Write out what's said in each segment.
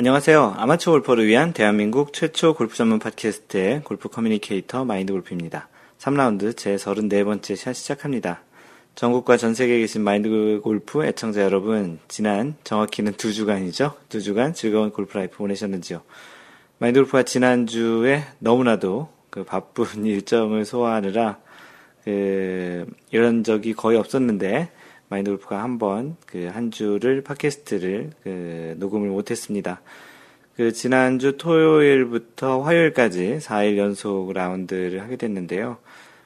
안녕하세요. 아마추어 골퍼를 위한 대한민국 최초 골프 전문 팟캐스트의 골프 communicator 마인드 골프입니다. 3라운드 제 34번째 샷 시작합니다. 전국과 전 세계에 계신 마인드 골프 애청자 여러분, 지난 정확히는 두 주간이죠. 두 주간 즐거운 골프 life 보내셨는지요. 마인드 골프가 지난주에 너무나도 그 바쁜 일정을 소화하느라 그 이런 적이 거의 없었는데 마인드 골프가 한번 그 한 주를 팟캐스트를 그 녹음을 못했습니다. 그 지난주 토요일부터 화요일까지 4일 연속 라운드를 하게 됐는데요.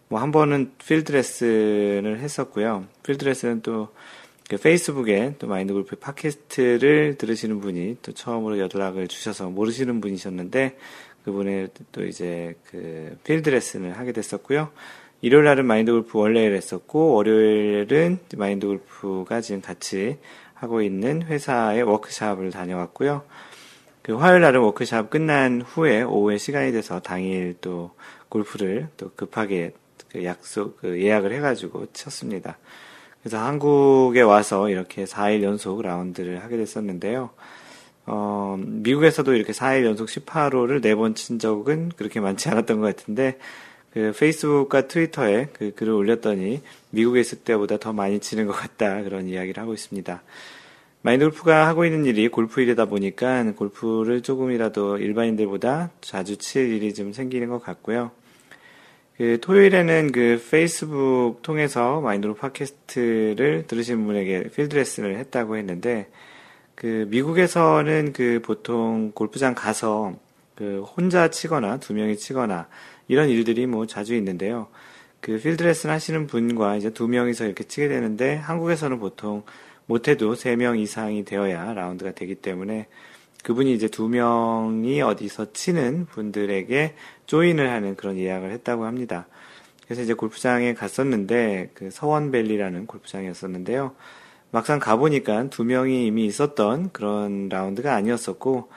뭐 한 번은 필드 레슨을 했었고요. 필드 레슨은 또 그 페이스북에 또 마인드 골프 팟캐스트를 들으시는 분이 또 처음으로 연락을 주셔서 모르시는 분이셨는데 그분의 또 이제 그 필드 레슨을 하게 됐었고요. 일요일 날은 마인드 골프 원래를 했었고, 월요일은 마인드 골프가 지금 같이 하고 있는 회사의 워크샵을 다녀왔고요. 그 화요일 날은 워크샵 끝난 후에 오후에 시간이 돼서 당일 또 골프를 또 급하게 그 약속, 그 예약을 해가지고 쳤습니다. 그래서 한국에 와서 이렇게 4일 연속 라운드를 하게 됐었는데요. 어, 미국에서도 이렇게 4일 연속 18호를 네번친 적은 그렇게 많지 않았던 것 같은데, 그 페이스북과 트위터에 그 글을 올렸더니 미국에 있을 때보다 더 많이 치는 것 같다 그런 이야기를 하고 있습니다. 마인드 골프가 하고 있는 일이 골프 일이다 보니까 골프를 조금이라도 일반인들보다 자주 칠 일이 좀 생기는 것 같고요. 그 토요일에는 그 페이스북 통해서 마인드 골프 팟캐스트를 들으신 분에게 필드 레슨을 했다고 했는데 그 미국에서는 그 보통 골프장 가서 그 혼자 치거나 두 명이 치거나 이런 일들이 뭐 자주 있는데요. 그 필드 레슨 하시는 분과 이제 두 명이서 이렇게 치게 되는데 한국에서는 보통 못해도 세 명 이상이 되어야 라운드가 되기 때문에 그분이 이제 두 명이 어디서 치는 분들에게 조인을 하는 그런 예약을 했다고 합니다. 그래서 이제 골프장에 갔었는데 그 서원밸리라는 골프장이었었는데요. 막상 가보니까 두 명이 이미 있었던 그런 라운드가 아니었었고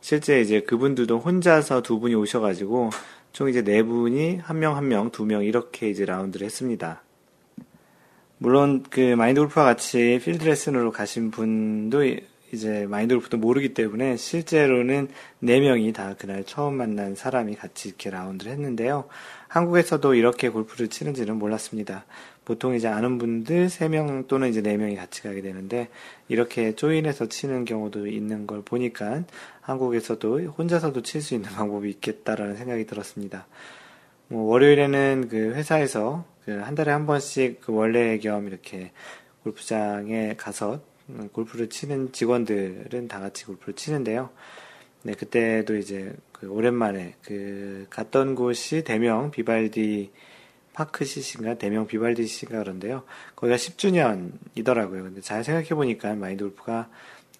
실제 이제 그분들도 혼자서 두 분이 오셔가지고 총 이제 네 분이 한 명, 한 명, 두 명 이렇게 이제 라운드를 했습니다. 물론 그 마인드 골프와 같이 필드 레슨으로 가신 분도 이제 마인드 골프도 모르기 때문에 실제로는 네 명이 다 그날 처음 만난 사람이 같이 이렇게 라운드를 했는데요. 한국에서도 이렇게 골프를 치는지는 몰랐습니다. 보통 이제 아는 분들 3명 또는 이제 4명이 같이 가게 되는데 이렇게 조인해서 치는 경우도 있는 걸 보니까 한국에서도 혼자서도 칠 수 있는 방법이 있겠다라는 생각이 들었습니다. 뭐 월요일에는 그 회사에서 그 한 달에 한 번씩 그 원래 겸 이렇게 골프장에 가서 골프를 치는 직원들은 다 같이 골프를 치는데요. 네, 그때도 이제 그 오랜만에 그 갔던 곳이 대명 비발디 파크 시신가 대명 비발디시인가 그런데요. 거기가 10주년이더라고요. 근데 잘 생각해 보니까 마인드 골프가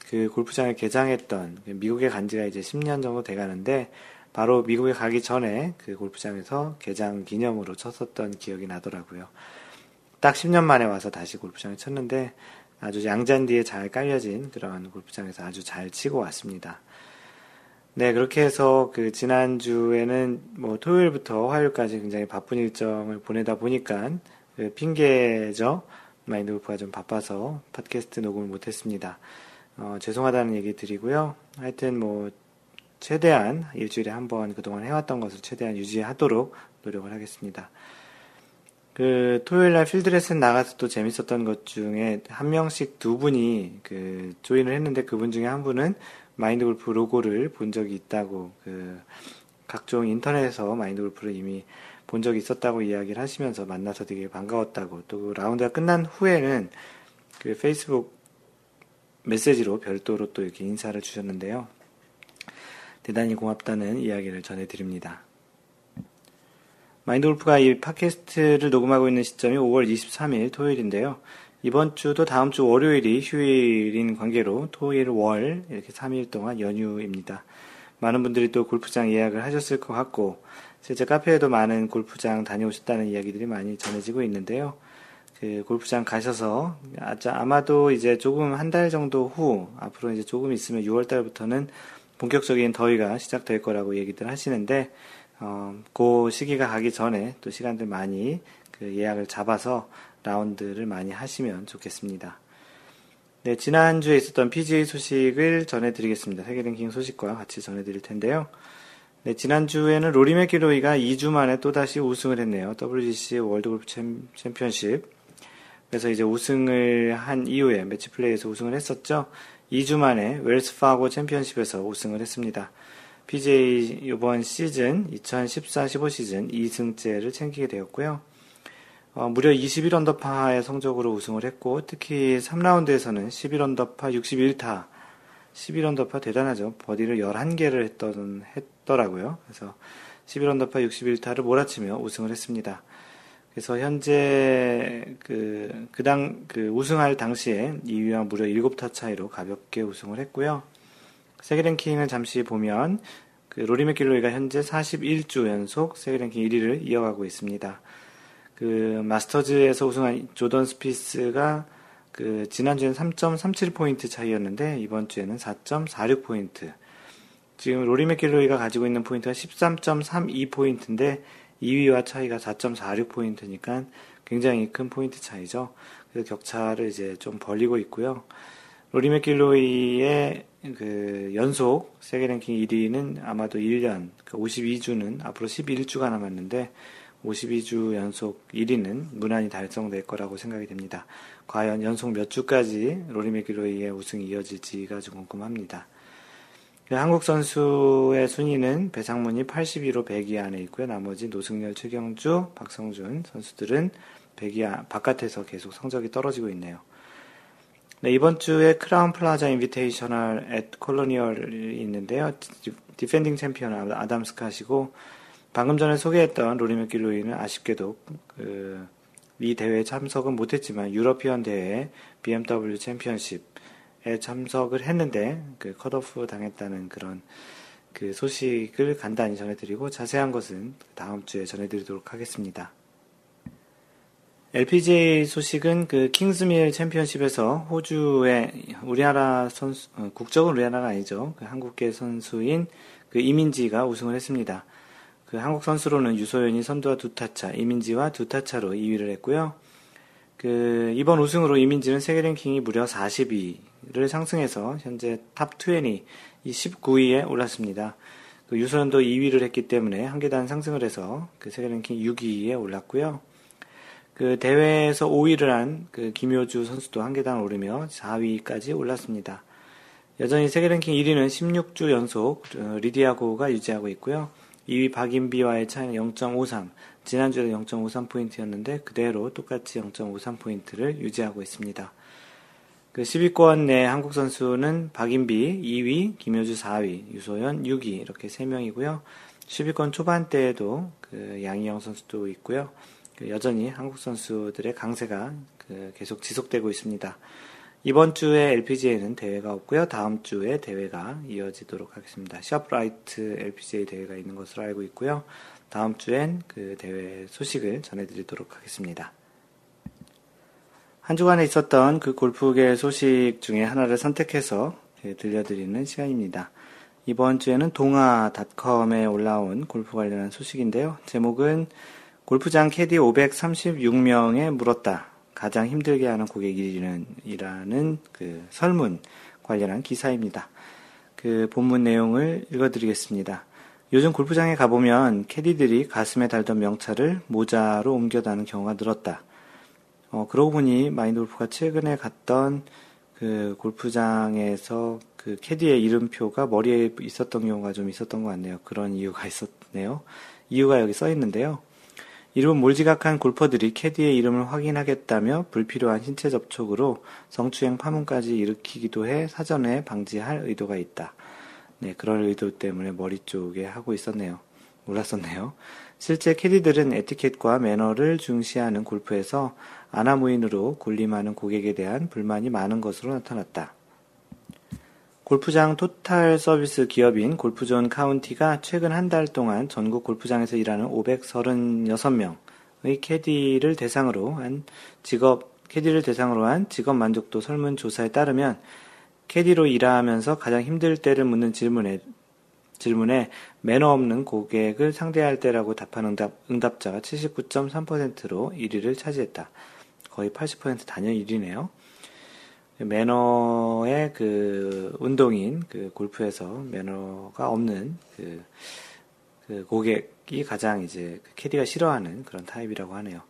그 골프장을 개장했던 미국에 간 지가 이제 10년 정도 돼 가는데 바로 미국에 가기 전에 그 골프장에서 개장 기념으로 쳤었던 기억이 나더라고요. 딱 10년 만에 와서 다시 골프장을 쳤는데 아주 양잔디에 잘 깔려진 그런 골프장에서 아주 잘 치고 왔습니다. 네, 그렇게 해서 그 지난주에는 뭐 토요일부터 화요일까지 굉장히 바쁜 일정을 보내다 보니까 그 핑계죠. 마인드 골프가 좀 바빠서 팟캐스트 녹음을 못했습니다. 어, 죄송하다는 얘기 드리고요. 하여튼 뭐 최대한 일주일에 한 번 그동안 해왔던 것을 최대한 유지하도록 노력을 하겠습니다. 그 토요일 날 필드 레슨 나가서 또 재밌었던 것 중에 한 명씩 두 분이 그 조인을 했는데 그분 중에 한 분은 마인드 골프 로고를 본 적이 있다고 그 각종 인터넷에서 마인드 골프를 이미 본 적이 있었다고 이야기를 하시면서 만나서 되게 반가웠다고 또그 라운드가 끝난 후에는 그 페이스북 메시지로 별도로 또 이렇게 인사를 주셨는데요. 대단히 고맙다는 이야기를 전해드립니다. 마인드 골프가 이 팟캐스트를 녹음하고 있는 시점이 5월 23일 토요일인데요. 이번 주도 다음 주 월요일이 휴일인 관계로 토일, 월 이렇게 3일 동안 연휴입니다. 많은 분들이 또 골프장 예약을 하셨을 것 같고 실제 카페에도 많은 골프장 다녀오셨다는 이야기들이 많이 전해지고 있는데요. 그 골프장 가셔서 아마도 이제 조금 한 달 정도 후 앞으로 이제 조금 있으면 6월 달부터는 본격적인 더위가 시작될 거라고 얘기들 하시는데 어, 그 시기가 가기 전에 또 시간들 많이 그 예약을 잡아서 라운드를 많이 하시면 좋겠습니다. 네, 지난주에 있었던 PGA 소식을 전해드리겠습니다. 세계 랭킹 소식과 같이 전해드릴 텐데요. 네, 지난주에는 로리 맥기로이가 2주 만에 또다시 우승을 했네요. WGC 월드골프 챔피언십. 그래서 이제 우승을 한 이후에 매치 플레이에서 우승을 했었죠. 2주 만에 웰스 파고 챔피언십에서 우승을 했습니다. PGA 이번 시즌 2014-15 시즌 2승째를 챙기게 되었고요. 어, 무려 21언더파의 성적으로 우승을 했고 특히 3라운드에서는 11언더파 61타 11언더파 대단하죠. 버디를 11개를 했던, 했더라고요. 그래서 11언더파 61타를 몰아치며 우승을 했습니다. 그래서 현재 그, 그 당, 그 우승할 당시에 2위와 무려 7타 차이로 가볍게 우승을 했고요. 세계 랭킹을 잠시 보면 그 로리 맥길로이가 현재 41주 연속 세계 랭킹 1위를 이어가고 있습니다. 그 마스터즈에서 우승한 조던 스피스가 그 지난주에는 3.37포인트 차이였는데 이번 주에는 4.46포인트. 지금 로리 맥길로이가 가지고 있는 포인트가 13.32포인트인데 2위와 차이가 4.46포인트니까 굉장히 큰 포인트 차이죠. 그래서 격차를 이제 좀 벌리고 있고요. 로리 맥길로이의 그 연속 세계 랭킹 1위는 아마도 1년, 그 52주는 앞으로 11주가 남았는데 52주 연속 1위는 무난히 달성될 거라고 생각이 됩니다. 과연 연속 몇 주까지 로리 맥기로이의 우승이 이어질지가 좀 궁금합니다. 한국 선수의 순위는 배상문이 82위로 100위 안에 있고요. 나머지 노승열, 최경주, 박성준 선수들은 100위 바깥에서 계속 성적이 떨어지고 있네요. 네, 이번 주에 크라운 플라자 인비테이셔널 앳 콜로니얼이 있는데요. defending 챔피언 아담 스캇이고 방금 전에 소개했던 로리 맥길로이는 아쉽게도 그, 이 대회에 참석은 못했지만 유러피언 대회 BMW 챔피언십에 참석을 했는데 그 컷오프 당했다는 그런 그 소식을 간단히 전해드리고 자세한 것은 다음 주에 전해드리도록 하겠습니다. LPGA 소식은 그 킹스밀 챔피언십에서 호주의 우리나라 선수, 어, 국적은 우리나라가 아니죠. 그 한국계 선수인 그 이민지가 우승을 했습니다. 그 한국 선수로는 유소연이 선두와 두 타차, 이민지와 두 타차로 2위를 했고요. 그 이번 우승으로 이민지는 세계 랭킹이 무려 42를 상승해서 현재 탑 20, 이 19위에 올랐습니다. 그 유소연도 2위를 했기 때문에 한 계단 상승을 해서 그 세계 랭킹 6위에 올랐고요. 그 대회에서 5위를 한 그 김효주 선수도 한 계단 오르며 4위까지 올랐습니다. 여전히 세계 랭킹 1위는 16주 연속 어, 리디아고가 유지하고 있고요. 2위 박인비와의 차이는 0.53, 지난주에 0.53포인트였는데 그대로 똑같이 0.53포인트를 유지하고 있습니다. 그 10위권 내 한국 선수는 박인비 2위, 김효주 4위, 유소연 6위 이렇게 3명이고요. 10위권 초반대에도 그 양희영 선수도 있고요. 그 여전히 한국 선수들의 강세가 그 계속 지속되고 있습니다. 이번 주에 LPGA는 대회가 없고요. 다음 주에 대회가 이어지도록 하겠습니다. 셔프라이트 LPGA 대회가 있는 것으로 알고 있고요. 다음 주엔 그 대회 소식을 전해드리도록 하겠습니다. 한 주간에 있었던 그 골프계 소식 중에 하나를 선택해서 들려드리는 시간입니다. 이번 주에는 동아닷컴에 올라온 골프 관련한 소식인데요. 제목은 골프장 캐디 536명에 물었다. 가장 힘들게 하는 고객 1위는 이라는 그 설문 관련한 기사입니다. 그 본문 내용을 읽어드리겠습니다. 요즘 골프장에 가보면 캐디들이 가슴에 달던 명찰을 모자로 옮겨 다는 경우가 늘었다. 어, 그러고 보니 마인드 골프가 최근에 갔던 그 골프장에서 그 캐디의 이름표가 머리에 있었던 경우가 좀 있었던 것 같네요. 그런 이유가 있었네요. 이유가 여기 써 있는데요. 이름은 몰지각한 골퍼들이 캐디의 이름을 확인하겠다며 불필요한 신체 접촉으로 성추행 파문까지 일으키기도 해 사전에 방지할 의도가 있다. 네, 그런 의도 때문에 머리 쪽에 하고 있었네요. 몰랐었네요. 실제 캐디들은 에티켓과 매너를 중시하는 골프에서 안하무인으로 군림하는 고객에 대한 불만이 많은 것으로 나타났다. 골프장 토탈 서비스 기업인 골프존 카운티가 최근 한 달 동안 전국 골프장에서 일하는 536명의 캐디를 대상으로 한 직업, 캐디를 대상으로 한 직업 만족도 설문 조사에 따르면 캐디로 일하면서 가장 힘들 때를 묻는 질문에, 질문에 매너 없는 고객을 상대할 때라고 답한 응답, 응답자가 79.3%로 1위를 차지했다. 거의 80% 단연 1위네요. 매너의 그 운동인 그 골프에서 매너가 없는 그, 그 고객이 가장 이제 그 캐디가 싫어하는 그런 타입이라고 하네요.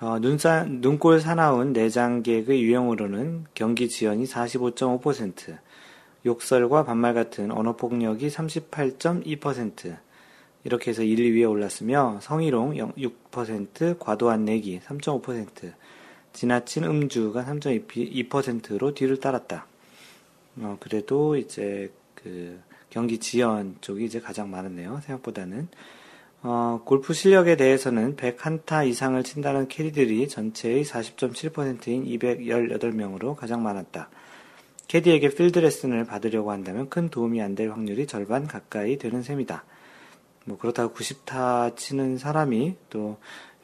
어, 눈사, 눈꼴 사나운 내장객의 유형으로는 경기 지연이 45.5%, 욕설과 반말 같은 언어 폭력이 38.2%, 이렇게 해서 1, 2위에 올랐으며 성희롱 6%, 과도한 내기 3.5%, 지나친 음주가 3.2%로 뒤를 따랐다. 어, 그래도 이제 그 경기 지연 쪽이 이제 가장 많았네요. 생각보다는. 어, 골프 실력에 대해서는 101타 이상을 친다는 캐디들이 전체의 40.7%인 218명으로 가장 많았다. 캐디에게 필드 레슨을 받으려고 한다면 큰 도움이 안 될 확률이 절반 가까이 되는 셈이다. 뭐 그렇다고 90타 치는 사람이 또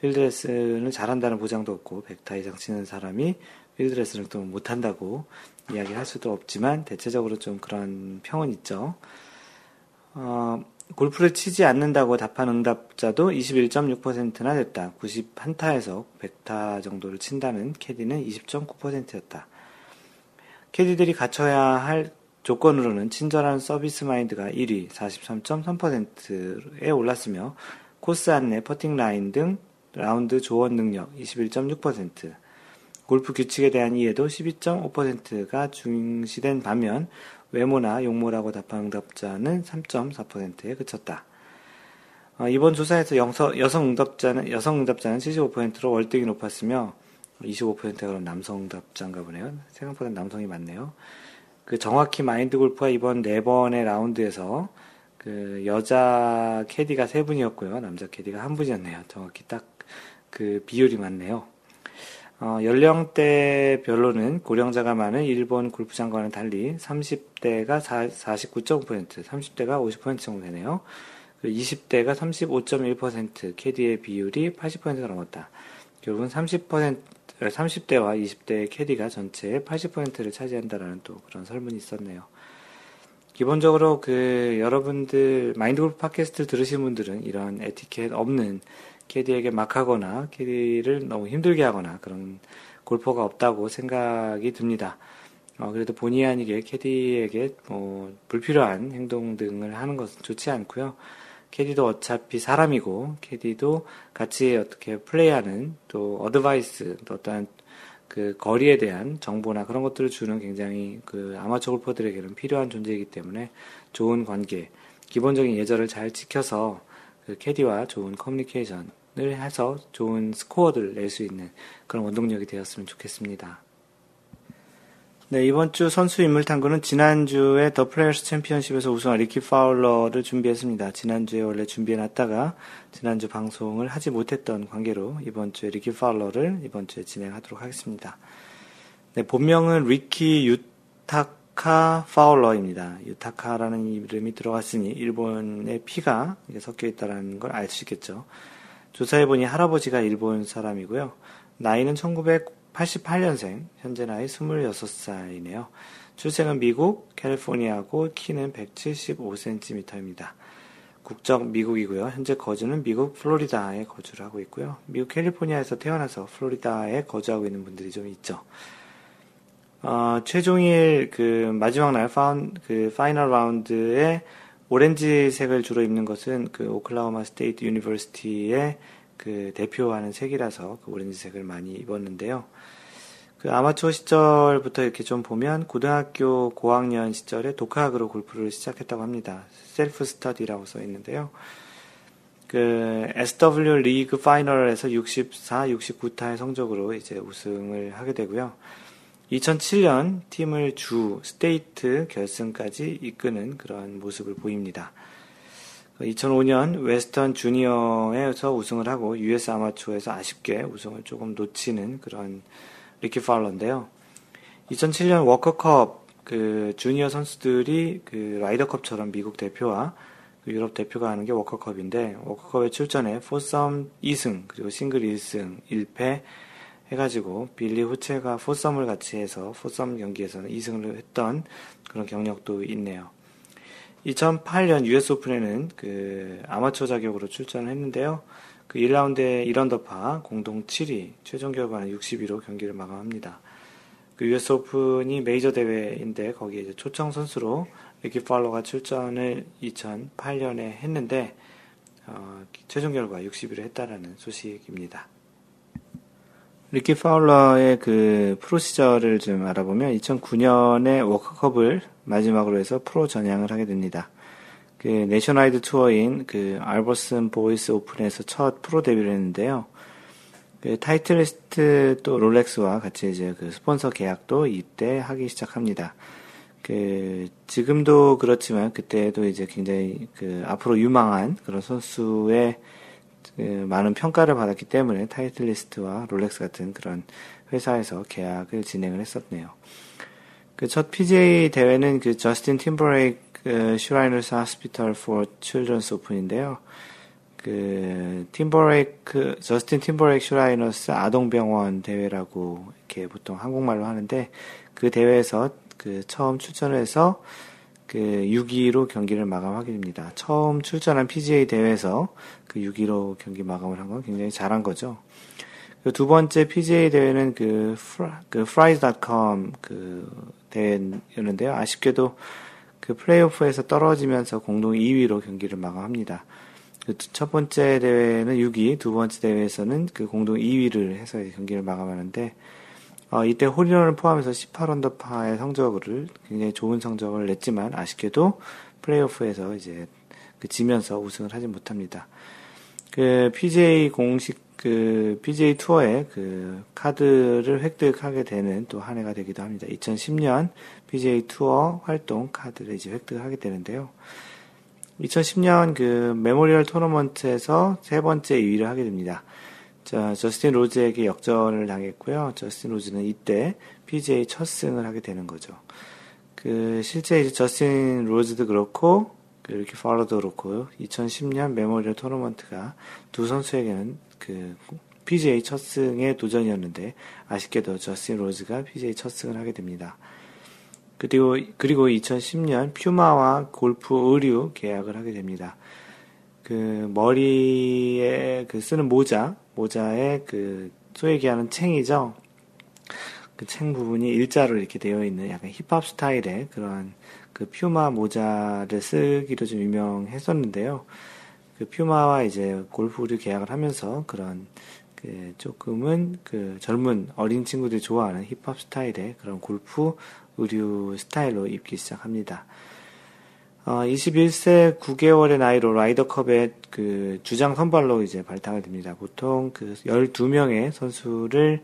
필드 레슨을 잘한다는 보장도 없고 100타 이상 치는 사람이 필드 레슨을 또 못한다고 이야기할 수도 없지만 대체적으로 좀 그런 평은 있죠. 어, 골프를 치지 않는다고 답한 응답자도 21.6%나 됐다. 91타에서 100타 정도를 친다는 캐디는 20.9%였다. 캐디들이 갖춰야 할 조건으로는 친절한 서비스 마인드가 1위 43.3%에 올랐으며 코스 안내, 퍼팅 라인 등 라운드 조언 능력 21.6%, 골프 규칙에 대한 이해도 12.5%가 중시된 반면 외모나 용모라고 답한 응답자는 3.4%에 그쳤다. 어, 이번 조사에서 영서, 여성 응답자는 여성 응답자는 75%로 월등히 높았으며 25%가 그럼 남성 응답자인가 보네요. 생각보다 남성이 많네요. 그 정확히 마인드 골프가 이번 네 번의 라운드에서 그 여자 캐디가 세 분이었고요. 남자 캐디가 한 분이었네요. 정확히 딱 그 비율이 맞네요. 어, 연령대별로는 고령자가 많은 일본 골프장과는 달리 30대가 49.5%, 30대가 50% 정도 되네요. 20대가 35.1%, 캐디의 비율이 80%가 넘었다. 결국은 30%, 30대와 20대의 캐디가 전체의 80%를 차지한다라는 또 그런 설문이 있었네요. 기본적으로 그 여러분들 마인드 골프 팟캐스트를 들으신 분들은 이런 에티켓 없는 캐디에게 막 하거나 캐디를 너무 힘들게 하거나 그런 골퍼가 없다고 생각이 듭니다. 어, 그래도 본의 아니게 캐디에게 뭐 불필요한 행동 등을 하는 것은 좋지 않고요. 캐디도 어차피 사람이고 캐디도 같이 어떻게 플레이하는 또 어드바이스 또 어떤 그 거리에 대한 정보나 그런 것들을 주는 굉장히 그 아마추어 골퍼들에게는 필요한 존재이기 때문에 좋은 관계, 기본적인 예절을 잘 지켜서 그 캐디와 좋은 커뮤니케이션을 해서 좋은 스코어들을 낼수 있는 그런 원동력이 되었으면 좋겠습니다. 네, 이번 주 선수 인물 탐구는 지난주에 더 플레이어스 챔피언십에서 우승한 리키 파울러를 준비했습니다. 지난주에 원래 준비해 놨다가 지난주 방송을 하지 못했던 관계로 이번 주에 리키 파울러를 이번 주에 진행하도록 하겠습니다. 네, 본명은 리키 유타카 파울러입니다. 유타카라는 이름이 들어갔으니 일본의 피가 섞여 있다는 걸 알 수 있겠죠. 조사해보니 할아버지가 일본 사람이고요. 나이는 1900 88년생, 현재 나이 26살이네요. 출생은 미국, 캘리포니아고 키는 175cm입니다. 국적 미국이고요. 현재 거주는 미국 플로리다에 거주를 하고 있고요. 미국 캘리포니아에서 태어나서 플로리다에 거주하고 있는 분들이 좀 있죠. 어, 최종일 그 마지막 날 파운, 그 파이널 라운드에 오렌지색을 주로 입는 것은 그 오클라호마 스테이트 유니버시티의 그 대표하는 색이라서 그 오렌지색을 많이 입었는데요. 그 아마추어 시절부터 이렇게 좀 보면 고등학교 고학년 시절에 독학으로 골프를 시작했다고 합니다. self study라고 써 있는데요. 그 SW 리그 파이널에서 64, 69타의 성적으로 이제 우승을 하게 되고요. 2007년 팀을 주 state 결승까지 이끄는 그런 모습을 보입니다. 2005년 웨스턴 주니어에서 우승을 하고 US 아마추어에서 아쉽게 우승을 조금 놓치는 그런 리키 파울러인데요. 2007년 워커컵 그 주니어 선수들이 그 라이더컵처럼 미국 대표와 그 유럽 대표가 하는 게 워커컵인데 워커컵에 출전해 포썸 2승 그리고 싱글 1승 1패 해가지고 빌리 호셸과 포썸을 같이 해서 포썸 경기에서는 2승을 했던 그런 경력도 있네요. 2008년 US 오픈에는 그 아마추어 자격으로 출전을 했는데요. 그 1라운드에 1언더파 공동 7위, 최종 결과는 62로 경기를 마감합니다. 그 US 오픈이 메이저 대회인데 거기에 이제 초청 선수로 리키 파울러가 출전을 2008년에 했는데 어, 최종 결과 60위를 했다라는 소식입니다. 리키 파울러의 그 프로 시절을 좀 알아보면 2009년에 워커컵을 마지막으로 해서 프로 전향을 하게 됩니다. 그 네이션와이드 투어인 그 알버슨 보이시 오픈에서 첫 프로 데뷔를 했는데요. 그 타이틀리스트 또 롤렉스와 같이 이제 그 스폰서 계약도 이때 하기 시작합니다. 그 지금도 그렇지만 그때도 이제 굉장히 그 앞으로 유망한 그런 선수의 그 많은 평가를 받았기 때문에 타이틀리스트와 롤렉스 같은 그런 회사에서 계약을 진행을 했었네요. 그 첫 PGA 대회는 그 저스틴 팀버레이크 슈라이너스 하스피털 포 칠드런스 오픈인데요. 그 팀버레이크 저스틴 팀버레이크 슈라이너스 아동병원 대회라고 이렇게 보통 한국말로 하는데 그 대회에서 그 처음 출전을 해서 그 6위로 경기를 마감하게 됩니다. 처음 출전한 PGA 대회에서 그 6위로 경기 마감을 한 건 굉장히 잘한 거죠. 그 두 번째 PGA 대회는 그, 프라, 그 fries.com 그 대회였는데요. 아쉽게도 그 플레이오프에서 떨어지면서 공동 2위로 경기를 마감합니다. 그 첫 번째 대회는 6위, 두 번째 대회에서는 그 공동 2위를 해서 경기를 마감하는데, 어, 이때 홀인원을 포함해서 18언더파의 성적을 굉장히 좋은 성적을 냈지만 아쉽게도 플레이오프에서 이제 그 지면서 우승을 하지 못합니다. 그 PGA 공식 그 PGA 투어의 그 카드를 획득하게 되는 또 한 해가 되기도 합니다. 2010년 PGA 투어 활동 카드를 이제 획득하게 되는데요. 2010년 그 메모리얼 토너먼트에서 세 번째 2위를 하게 됩니다. 자, 저스틴 로즈에게 역전을 당했고요. 저스틴 로즈는 이때 PGA 첫 승을 하게 되는 거죠. 그 실제 이제 저스틴 로즈도 그렇고 그 이렇게 파울러도 그렇고 2010년 메모리얼 토너먼트가 두 선수에게는 그 PGA 첫 승의 도전이었는데 아쉽게도 저스틴 로즈가 PGA 첫 승을 하게 됩니다. 그리고 그리고 2010년 퓨마와 골프 의류 계약을 하게 됩니다. 그 머리에 그 쓰는 모자, 모자에 그 소위 얘기하는 챙이죠. 그 챙 부분이 일자로 이렇게 되어 있는 약간 힙합 스타일의 그런 그 퓨마 모자를 쓰기로 좀 유명했었는데요. 그 퓨마와 이제 골프 의류 계약을 하면서 그런 그 조금은 그 젊은 어린 친구들이 좋아하는 힙합 스타일의 그런 골프 의류 스타일로 입기 시작합니다. 어, 21세 9개월의 나이로 라이더컵의 그 주장 선발로 이제 발탁을 됩니다. 보통 그 12명의 선수를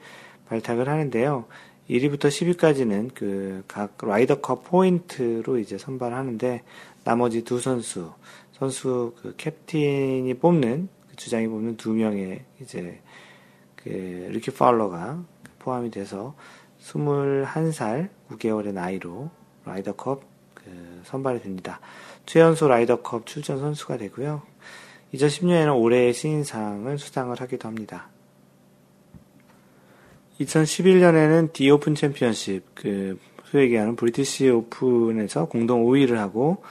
발탁을 하는데요. 1위부터 10위까지는 그 각 라이더컵 포인트로 이제 선발하는데 나머지 두 선수, 선수 그 캡틴이 뽑는 그 주장이 뽑는 두 명의 이제 그 리키 파울러가 포함이 돼서 21살 9개월의 나이로 라이더컵 그 선발이 됩니다. 최연소 라이더컵 출전 선수가 되고요. 2010년에는 올해의 신인상을 수상을 하기도 합니다. 2011년에는 디 오픈 챔피언십, 그, 소위 얘기하는 브리티시 오픈에서 공동 5위를 하고,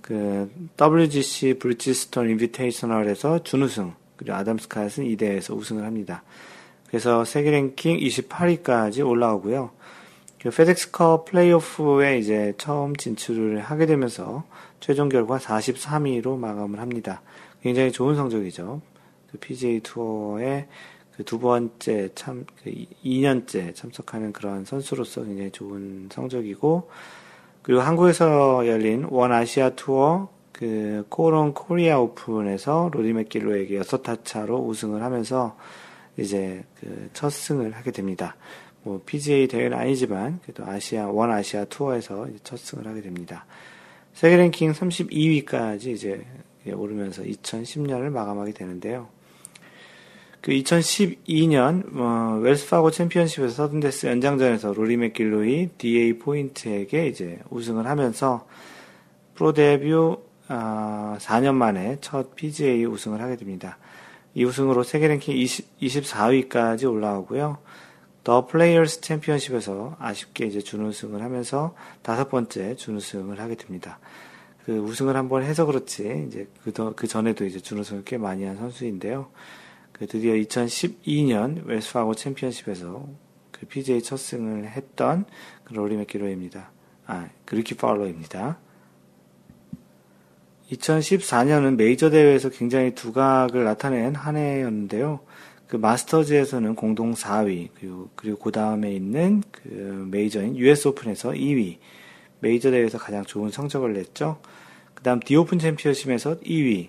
그, WGC 브리지스톤 인비테이셔널에서 준우승, 그리고 아담 스캇이 이 대회에서 우승을 합니다. 그래서 세계 랭킹 28위까지 올라오고요. 그 페덱스컵 플레이오프에 이제 처음 진출을 하게 되면서 최종 결과 43위로 마감을 합니다. 굉장히 좋은 성적이죠. 그 PGA 투어에 그 두 번째 참, 그 2년째 참석하는 그런 선수로서 굉장히 좋은 성적이고, 그리고 한국에서 열린 원 아시아 투어 그 코오롱 코리아 오픈에서 로리 맥길로이에게 6타 차로 우승을 하면서 이제 그 첫 승을 하게 됩니다. 뭐 PGA 대회는 아니지만 그래도 아시아 원 아시아 투어에서 첫 승을 하게 됩니다. 세계 랭킹 32위까지 이제 오르면서 2010년을 마감하게 되는데요. 그 2012년 어, 웰스파고 챔피언십에서 서든데스 연장전에서 로리 맥길로이, DA 포인트에게 이제 우승을 하면서 프로 데뷔 어, 4년 만에 첫 PGA 우승을 하게 됩니다. 이 우승으로 세계 랭킹 20, 24위까지 올라오고요. 더 플레이어스 챔피언십에서 아쉽게 이제 준우승을 하면서 다섯 번째 준우승을 하게 됩니다. 그 우승을 한번 해서 그렇지 이제 그, 더, 그 전에도 이제 준우승을 꽤 많이 한 선수인데요. 그 드디어 2012년 웰스파고 챔피언십에서 그그 PGA 첫 승을 했던 그 로리 맥기로입니다. 아, 그리키 파울러입니다. 2014년은 메이저 대회에서 굉장히 두각을 나타낸 한 해였는데요. 그 마스터즈에서는 공동 4위, 그리고, 그리고 그 다음에 있는 그 메이저인 US 오픈에서 2위, 메이저 대회에서 가장 좋은 성적을 냈죠. 그 다음 디오픈 챔피언십에서 2위,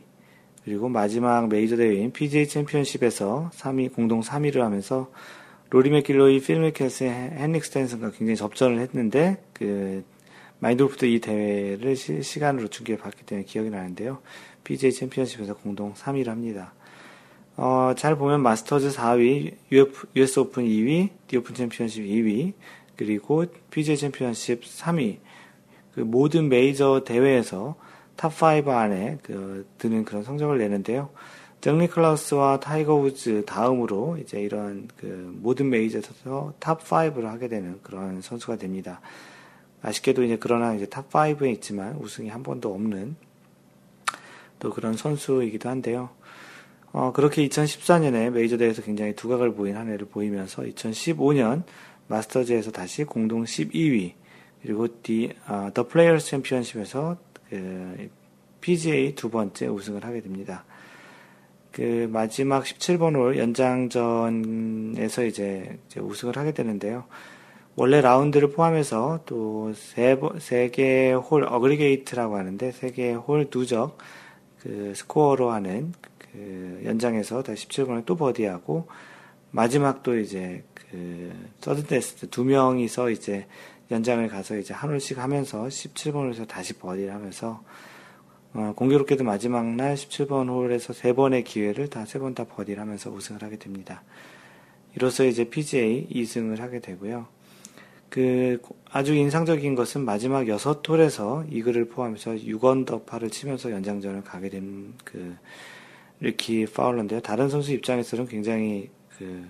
그리고 마지막 메이저 대회인 PGA 챔피언십에서 3위, 공동 3위를 하면서 로리 맥길로이, 필 미켈슨, 헨릭 스탠슨과 굉장히 접전을 했는데, 그, 마인드골프도 이 대회를 실시간으로 중계를 봤기 때문에 기억이 나는데요. PGA 챔피언십에서 공동 3위를 합니다. 어, 잘 보면 마스터즈 4위, US 오픈 2위, 디 오픈 챔피언십 2위, 그리고 PGA 챔피언십 3위, 그 모든 메이저 대회에서 탑5 안에 그 드는 그런 성적을 내는데요. 잭 니클라우스와 타이거 우즈 다음으로 이제 이런 그 모든 메이저에서 탑5를 하게 되는 그런 선수가 됩니다. 아쉽게도 이제 그러나 이제 탑5에 있지만 우승이 한 번도 없는 또 그런 선수이기도 한데요. 어, 그렇게 2014년에 메이저 대회에서 굉장히 두각을 보인 한 해를 보이면서 2015년 마스터즈에서 다시 공동 12위 그리고 디, 어, 더 플레이어스 챔피언십에서 그 PGA 두 번째 우승을 하게 됩니다. 그 마지막 17번 홀 연장전에서 이제, 이제 우승을 하게 되는데요. 원래 라운드를 포함해서 또 세, 세 개의 홀 aggregate라고 하는데 세 개의 홀 누적 그 스코어로 하는 그 연장에서 다시 17번을 또 버디하고 마지막 또 이제 그 서든 테스트 두 명이서 이제 연장을 가서 이제 한 홀씩 하면서 17번에서 다시 버디를 하면서 어, 공교롭게도 마지막 날 17번 홀에서 세 번의 기회를 다 세 번 다 버디를 하면서 우승을 하게 됩니다. 이로써 이제 PGA 2승을 하게 되고요. 그 아주 인상적인 것은 마지막 6홀에서 이글을 포함해서 6언더파를 치면서 연장전을 가게 된 그 리키 파울러인데요. 다른 선수 입장에서는 굉장히 그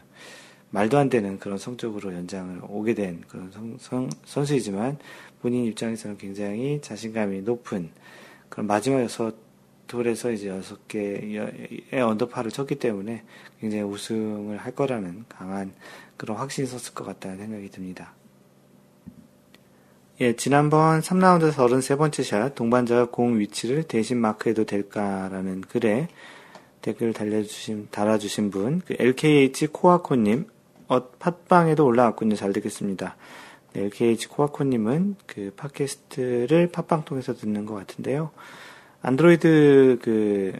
말도 안 되는 그런 성적으로 연장을 오게 된 그런 성, 성, 선수이지만 본인 입장에서는 굉장히 자신감이 높은 그런 마지막 여섯 홀에서 이제 여섯 개의 언더파를 쳤기 때문에 굉장히 우승을 할 거라는 강한 그런 확신이 섰을 것 같다는 생각이 듭니다. 예, 지난번 3라운드 33번째 샷, 동반자가 공 위치를 대신 마크해도 될까라는 글에 댓글 달려주신, 달아주신 분, 그 LKH 코아코님, 어, 팟빵에도 올라왔군요. 잘 듣겠습니다. 네, LKH 코아코님은 그 팟캐스트를 팟빵 통해서 듣는 것 같은데요. 안드로이드 그,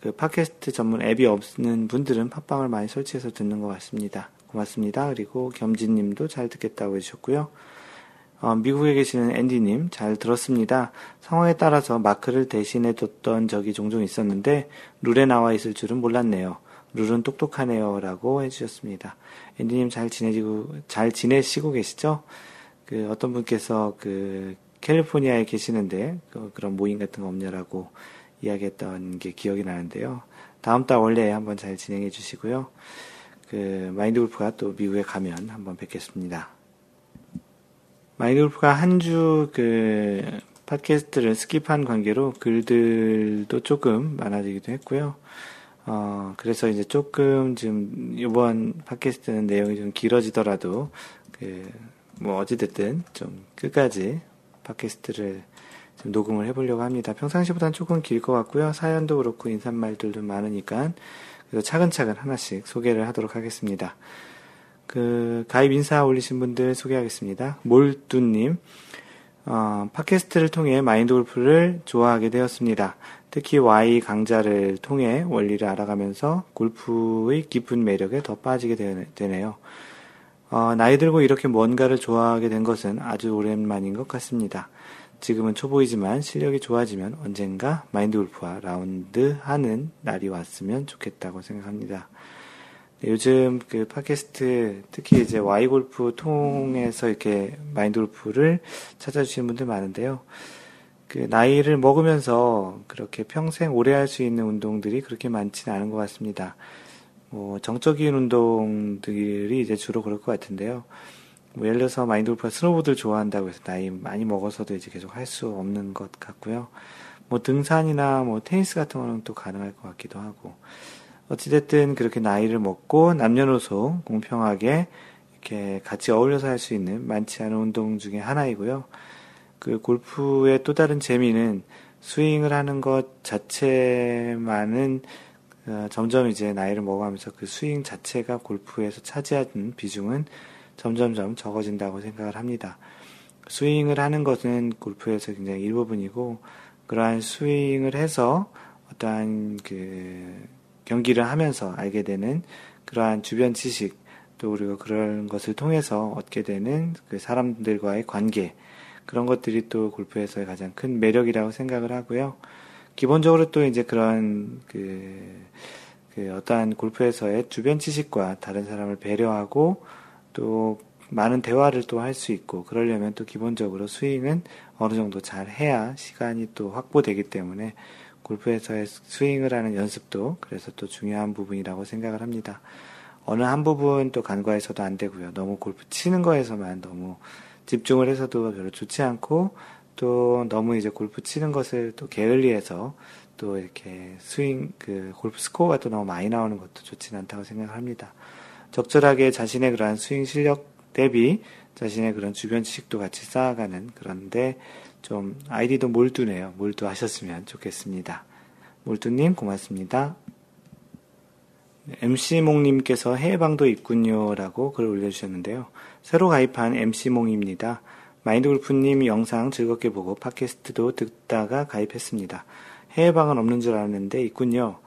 그 팟캐스트 전문 앱이 없는 분들은 팟빵을 많이 설치해서 듣는 것 같습니다. 고맙습니다. 그리고 겸진님도 잘 듣겠다고 해주셨고요. 어, 미국에 계시는 앤디님, 잘 들었습니다. 상황에 따라서 마크를 대신해 뒀던 적이 종종 있었는데, 룰에 나와 있을 줄은 몰랐네요. 룰은 똑똑하네요. 라고 해주셨습니다. 앤디님 잘 지내시고, 잘 지내시고 계시죠? 그, 어떤 분께서 그, 캘리포니아에 계시는데, 그, 그런 모임 같은 거 없냐라고 이야기했던 게 기억이 나는데요. 다음 달 원래 한번 잘 진행해 주시고요. 그, 마인드 골프가 또 미국에 가면 한번 뵙겠습니다. 마인드 골프가 한 주 그 팟캐스트를 skip한 관계로 글들도 조금 많아지기도 했고요. 어, 그래서 이제 조금 지금 이번 팟캐스트는 내용이 좀 길어지더라도 그 뭐 어찌됐든 좀 끝까지 팟캐스트를 좀 녹음을 해보려고 합니다. 평상시보다는 조금 길 것 같고요. 사연도 그렇고 인사말들도 많으니까 그래서 차근차근 하나씩 소개를 하도록 하겠습니다. 그 가입 인사 올리신 분들 소개하겠습니다. 몰두님, 어, 팟캐스트를 통해 마인드 골프를 좋아하게 되었습니다. 특히 Y 강좌를 통해 원리를 알아가면서 골프의 깊은 매력에 더 빠지게 되네요. 어, 나이 들고 이렇게 뭔가를 좋아하게 된 것은 아주 오랜만인 것 같습니다. 지금은 초보이지만 실력이 좋아지면 언젠가 마인드 골프와 라운드 하는 날이 왔으면 좋겠다고 생각합니다. 네, 요즘 그 팟캐스트 특히 이제 Y 골프 통해서 이렇게 마인드 골프를 찾아주시는 분들 많은데요. 그 나이를 먹으면서 그렇게 평생 오래 할 수 있는 운동들이 그렇게 많지는 않은 것 같습니다. 뭐 정적인 운동들이 이제 주로 그럴 것 같은데요. 뭐 예를 들어서 마인드 골프가 스노보드를 좋아한다고 해서 나이 많이 먹어서도 이제 계속 할 수 없는 것 같고요. 뭐 등산이나 뭐 테니스 같은 거는 또 가능할 것 같기도 하고. 어찌됐든 그렇게 나이를 먹고 남녀노소 공평하게 이렇게 같이 어울려서 할 수 있는 많지 않은 운동 중에 하나이고요. 그 골프의 또 다른 재미는 스윙을 하는 것 자체만은 어, 점점 이제 나이를 먹어가면서 그 스윙 자체가 골프에서 차지하는 비중은 점점점 적어진다고 생각을 합니다. 스윙을 하는 것은 골프에서 굉장히 일부분이고 그러한 스윙을 해서 어떠한 그 경기를 하면서 알게 되는 그러한 주변 지식 또 그리고 그런 것을 통해서 얻게 되는 그 사람들과의 관계 그런 것들이 또 골프에서의 가장 큰 매력이라고 생각을 하고요. 기본적으로 또 이제 그런 그, 그 어떠한 골프에서의 주변 지식과 다른 사람을 배려하고 또 많은 대화를 또 할 수 있고 그러려면 또 기본적으로 스윙은 어느 정도 잘 해야 시간이 또 확보되기 때문에 골프에서의 스윙을 하는 연습도 그래서 또 중요한 부분이라고 생각을 합니다. 어느 한 부분 또 간과해서도 안 되고요. 너무 골프 치는 거에서만 너무 집중을 해서도 별로 좋지 않고 또 너무 이제 골프 치는 것을 또 게을리해서 또 이렇게 스윙 그 골프 스코어가 또 너무 많이 나오는 것도 좋지는 않다고 생각을 합니다. 적절하게 자신의 그러한 스윙 실력 대비 자신의 그런 주변 지식도 같이 쌓아가는 그런데 좀 아이디도 몰두네요. 몰두하셨으면 좋겠습니다. 몰두님 고맙습니다. MC몽님께서 해외방도 있군요. 라고 글을 올려주셨는데요. 새로 가입한 MC몽입니다. 마인드골프님 영상 즐겁게 보고 팟캐스트도 듣다가 가입했습니다. 해외방은 없는 줄 알았는데 있군요.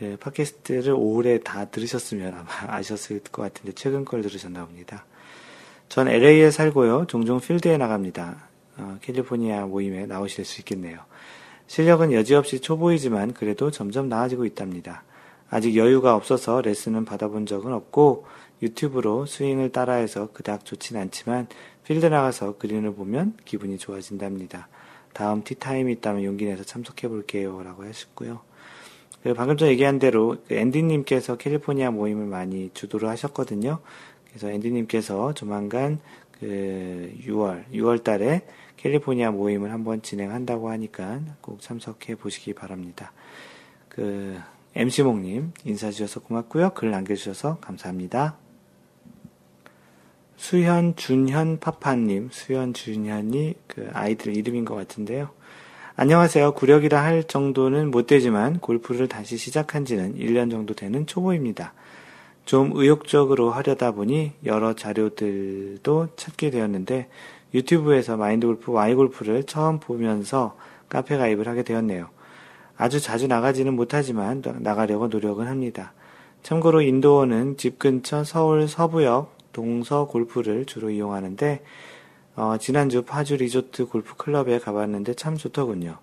예, 팟캐스트를 올해 다 들으셨으면 아마 아셨을 것 같은데 최근 걸 들으셨나 봅니다. 전 LA에 살고요. 종종 필드에 나갑니다. 어, 캘리포니아 모임에 나오실 수 있겠네요. 실력은 여지없이 초보이지만 그래도 점점 나아지고 있답니다. 아직 여유가 없어서 레슨은 받아본 적은 없고 유튜브로 스윙을 따라해서 그닥 좋진 않지만 필드 나가서 그린을 보면 기분이 좋아진답니다. 다음 티타임이 있다면 용기 내서 참석해 볼게요. 라고 하셨고요. 방금 전 얘기한 대로 그 앤디님께서 캘리포니아 모임을 많이 주도를 하셨거든요. 그래서 앤디님께서 조만간 그 6월, 6월 달에 캘리포니아 모임을 한번 진행한다고 하니까 꼭 참석해 보시기 바랍니다. 그 MC몽님 인사 주셔서 고맙고요. 글 남겨주셔서 감사합니다. 수현, 준현, 파파님, 수현, 준현이 그 아이들 이름인 것 같은데요. 안녕하세요. 구력이라 할 정도는 못 되지만 골프를 다시 시작한 지는 1년 정도 되는 초보입니다. 좀 의욕적으로 하려다 보니 여러 자료들도 찾게 되었는데 유튜브에서 마인드 골프, 와이 골프를 처음 보면서 카페 가입을 하게 되었네요. 아주 자주 나가지는 못하지만 나가려고 노력은 합니다. 참고로 인도어는 집 근처 서울 서부역 동서 골프를 주로 이용하는데 어, 지난주 파주 리조트 골프 클럽에 가봤는데 참 좋더군요.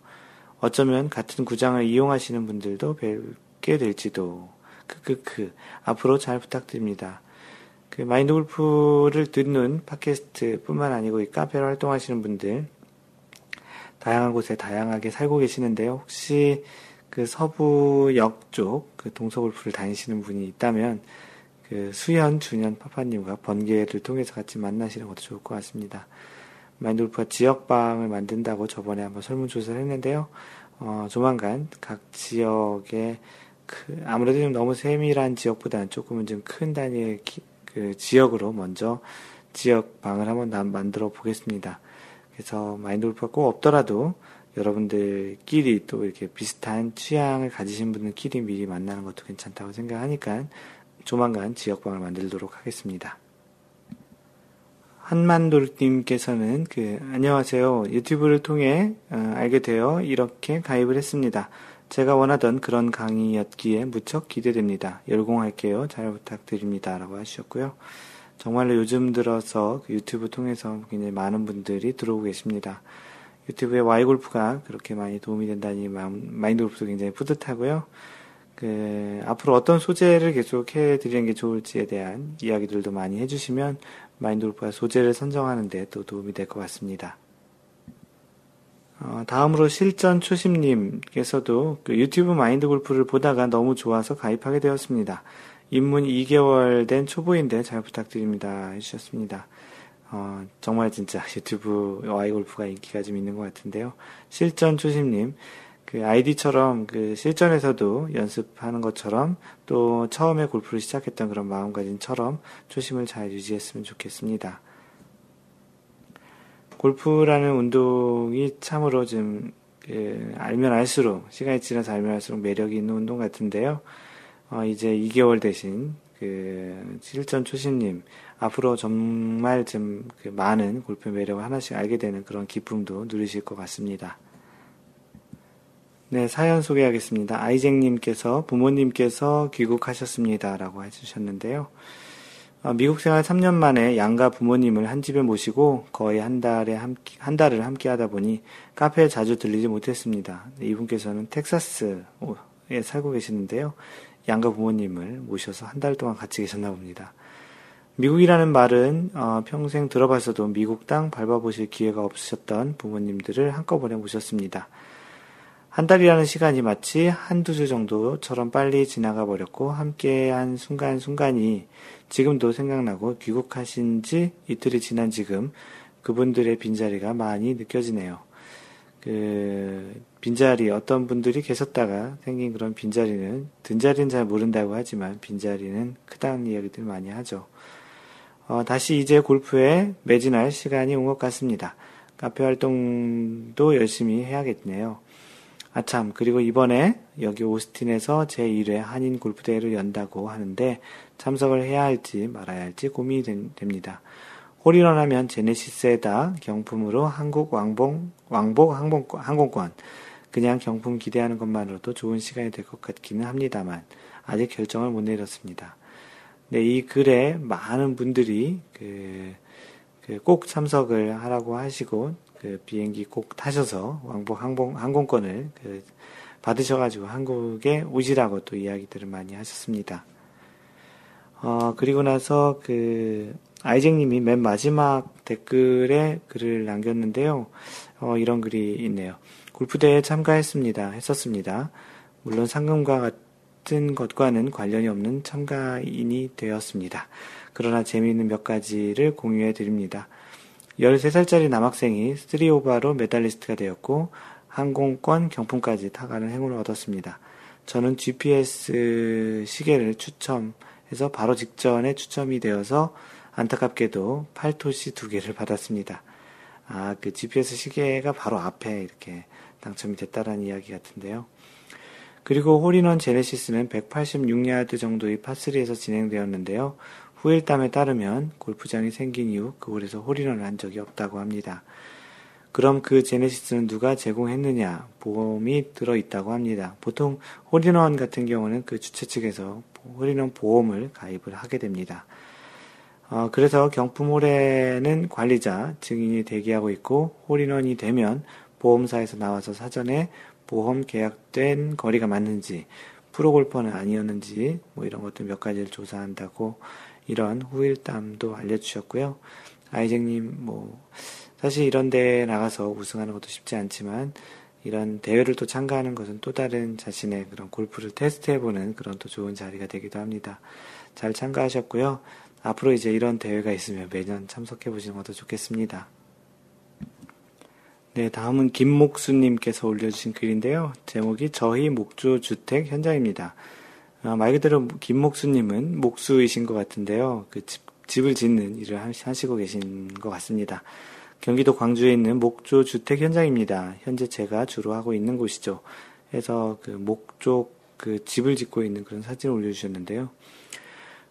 어쩌면 같은 구장을 이용하시는 분들도 뵙게 될지도. 크크크. 앞으로 잘 부탁드립니다. 그 마인드 골프를 듣는 팟캐스트 뿐만 아니고 이 카페로 활동하시는 분들 다양한 곳에 다양하게 살고 계시는데요. 혹시 그 서부역 쪽, 그 동서 골프를 다니시는 분이 있다면, 그 수현, 준현 파파님과 번개를 통해서 같이 만나시는 것도 좋을 것 같습니다. 마인드 골프가 지역방을 만든다고 저번에 한번 설문조사를 했는데요. 어, 조만간 각 지역의 그, 아무래도 좀 너무 세밀한 지역보다는 조금은 좀 큰 단위의 기, 그 지역으로 먼저 지역방을 한번 만들어 보겠습니다. 그래서 마인드 골프가 꼭 없더라도 여러분들끼리 또 이렇게 비슷한 취향을 가지신 분들끼리 미리 만나는 것도 괜찮다고 생각하니까 조만간 지역방을 만들도록 하겠습니다. 한만돌님께서는 그 안녕하세요 유튜브를 통해 어, 알게 되어 이렇게 가입을 했습니다. 제가 원하던 그런 강의였기에 무척 기대됩니다. 열공할게요. 잘 부탁드립니다. 라고 하셨고요. 정말로 요즘 들어서 그 유튜브 통해서 굉장히 많은 분들이 들어오고 계십니다. 유튜브에 와이골프가 그렇게 많이 도움이 된다니 마인드 골프도 굉장히 뿌듯하고요. 그, 앞으로 어떤 소재를 계속 해드리는 게 좋을지에 대한 이야기들도 많이 해주시면 마인드 골프가 소재를 선정하는 데 또 도움이 될 것 같습니다. 어, 다음으로 실전 초심님께서도 그 유튜브 마인드 골프를 보다가 너무 좋아서 가입하게 되었습니다. 입문 2개월 된 초보인데 잘 부탁드립니다. 해주셨습니다. 어, 정말 진짜 유튜브 와이 골프가 인기가 좀 있는 것 같은데요. 실전 초심님, 그 아이디처럼 그 실전에서도 연습하는 것처럼 또 처음에 골프를 시작했던 그런 마음가짐처럼 초심을 잘 유지했으면 좋겠습니다. 골프라는 운동이 참으로 좀 그 알면 알수록 시간이 지나서 알면 알수록 매력이 있는 운동 같은데요. 어, 이제 2개월 대신 그 실전 초신님 앞으로 정말 좀 그 많은 골프 매력을 하나씩 알게 되는 그런 기쁨도 누리실 것 같습니다. 네, 사연 소개하겠습니다. 아이쟁님께서 부모님께서 귀국하셨습니다. 라고 해주셨는데요. 어, 미국 생활 3년 만에 양가 부모님을 한 집에 모시고 거의 한 달에 함께, 한 달을 함께 하다 보니 카페에 자주 들리지 못했습니다. 네, 이분께서는 텍사스에 살고 계시는데요. 양가 부모님을 모셔서 한 달 동안 같이 계셨나 봅니다. 미국이라는 말은 어, 평생 들어봤어도 미국 땅 밟아보실 기회가 없으셨던 부모님들을 한꺼번에 모셨습니다. 한 달이라는 시간이 마치 한두 주 정도처럼 빨리 지나가 버렸고 함께한 순간순간이 지금도 생각나고 귀국하신 지 이틀이 지난 지금 그분들의 빈자리가 많이 느껴지네요. 그 빈자리 어떤 분들이 계셨다가 생긴 그런 빈자리는 든자리는 잘 모른다고 하지만 빈자리는 크다는 이야기들 많이 하죠. 어, 다시 이제 골프에 매진할 시간이 온 것 같습니다. 카페 활동도 열심히 해야겠네요. 아참, 그리고 이번에 여기 오스틴에서 제1회 한인 골프대회를 연다고 하는데 참석을 해야 할지 말아야 할지 고민이 됩니다. 홀인원 하면 제네시스에다 경품으로 한국 왕복, 왕복 항공, 항공권, 그냥 경품 기대하는 것만으로도 좋은 시간이 될 것 같기는 합니다만, 아직 결정을 못 내렸습니다. 네, 이 글에 많은 분들이 그, 그 꼭 참석을 하라고 하시고 그 비행기 꼭 타셔서 왕복 항공, 항공권을 그 받으셔가지고 한국에 오시라고 또 이야기들을 많이 하셨습니다. 어, 그리고 나서 그 아이쟁님이 맨 마지막 댓글에 글을 남겼는데요. 어, 이런 글이 있네요. 골프대회에 참가했습니다. 했었습니다. 물론 상금과 같은 것과는 관련이 없는 참가인이 되었습니다. 그러나 재미있는 몇 가지를 공유해 드립니다. 13살짜리 남학생이 3오바로 메달리스트가 되었고 항공권 경품까지 타가는 행운을 얻었습니다. 저는 GPS 시계를 추첨해서 바로 직전에 추첨이 되어서 안타깝게도 8토시 두 개를 받았습니다. 아, 그 GPS 시계가 바로 앞에 이렇게 당첨이 됐다라는 이야기 같은데요. 그리고 홀인원 제네시스는 186야드 정도의 파3에서 진행되었는데요. 후일담에 따르면 골프장이 생긴 이후 그 홀에서 홀인원을 한 적이 없다고 합니다. 그럼 그 제네시스는 누가 제공했느냐? 보험이 들어있다고 합니다. 보통 홀인원 같은 경우는 그 주최 측에서 홀인원 보험을 가입을 하게 됩니다. 어, 그래서 경품홀에는 관리자, 증인이 대기하고 있고 홀인원이 되면 보험사에서 나와서 사전에 보험 계약된 거리가 맞는지 프로골퍼는 아니었는지 뭐 이런 것들 몇 가지를 조사한다고 이런 후일담도 알려주셨고요. 아이쟁님, 뭐, 사실 이런 데에 나가서 우승하는 것도 쉽지 않지만, 이런 대회를 또 참가하는 것은 또 다른 자신의 그런 골프를 테스트해보는 그런 또 좋은 자리가 되기도 합니다. 잘 참가하셨고요. 앞으로 이제 이런 대회가 있으면 매년 참석해보시는 것도 좋겠습니다. 네, 다음은 김목수님께서 올려주신 글인데요. 제목이 저희 목조 주택 현장입니다. 아, 말 그대로 김 목수님은 목수이신 것 같은데요. 그 집, 집을 짓는 일을 하시고 계신 것 같습니다. 경기도 광주에 있는 목조 주택 현장입니다. 현재 제가 주로 하고 있는 곳이죠. 그래서 그 목조 그 집을 짓고 있는 그런 사진을 올려주셨는데요.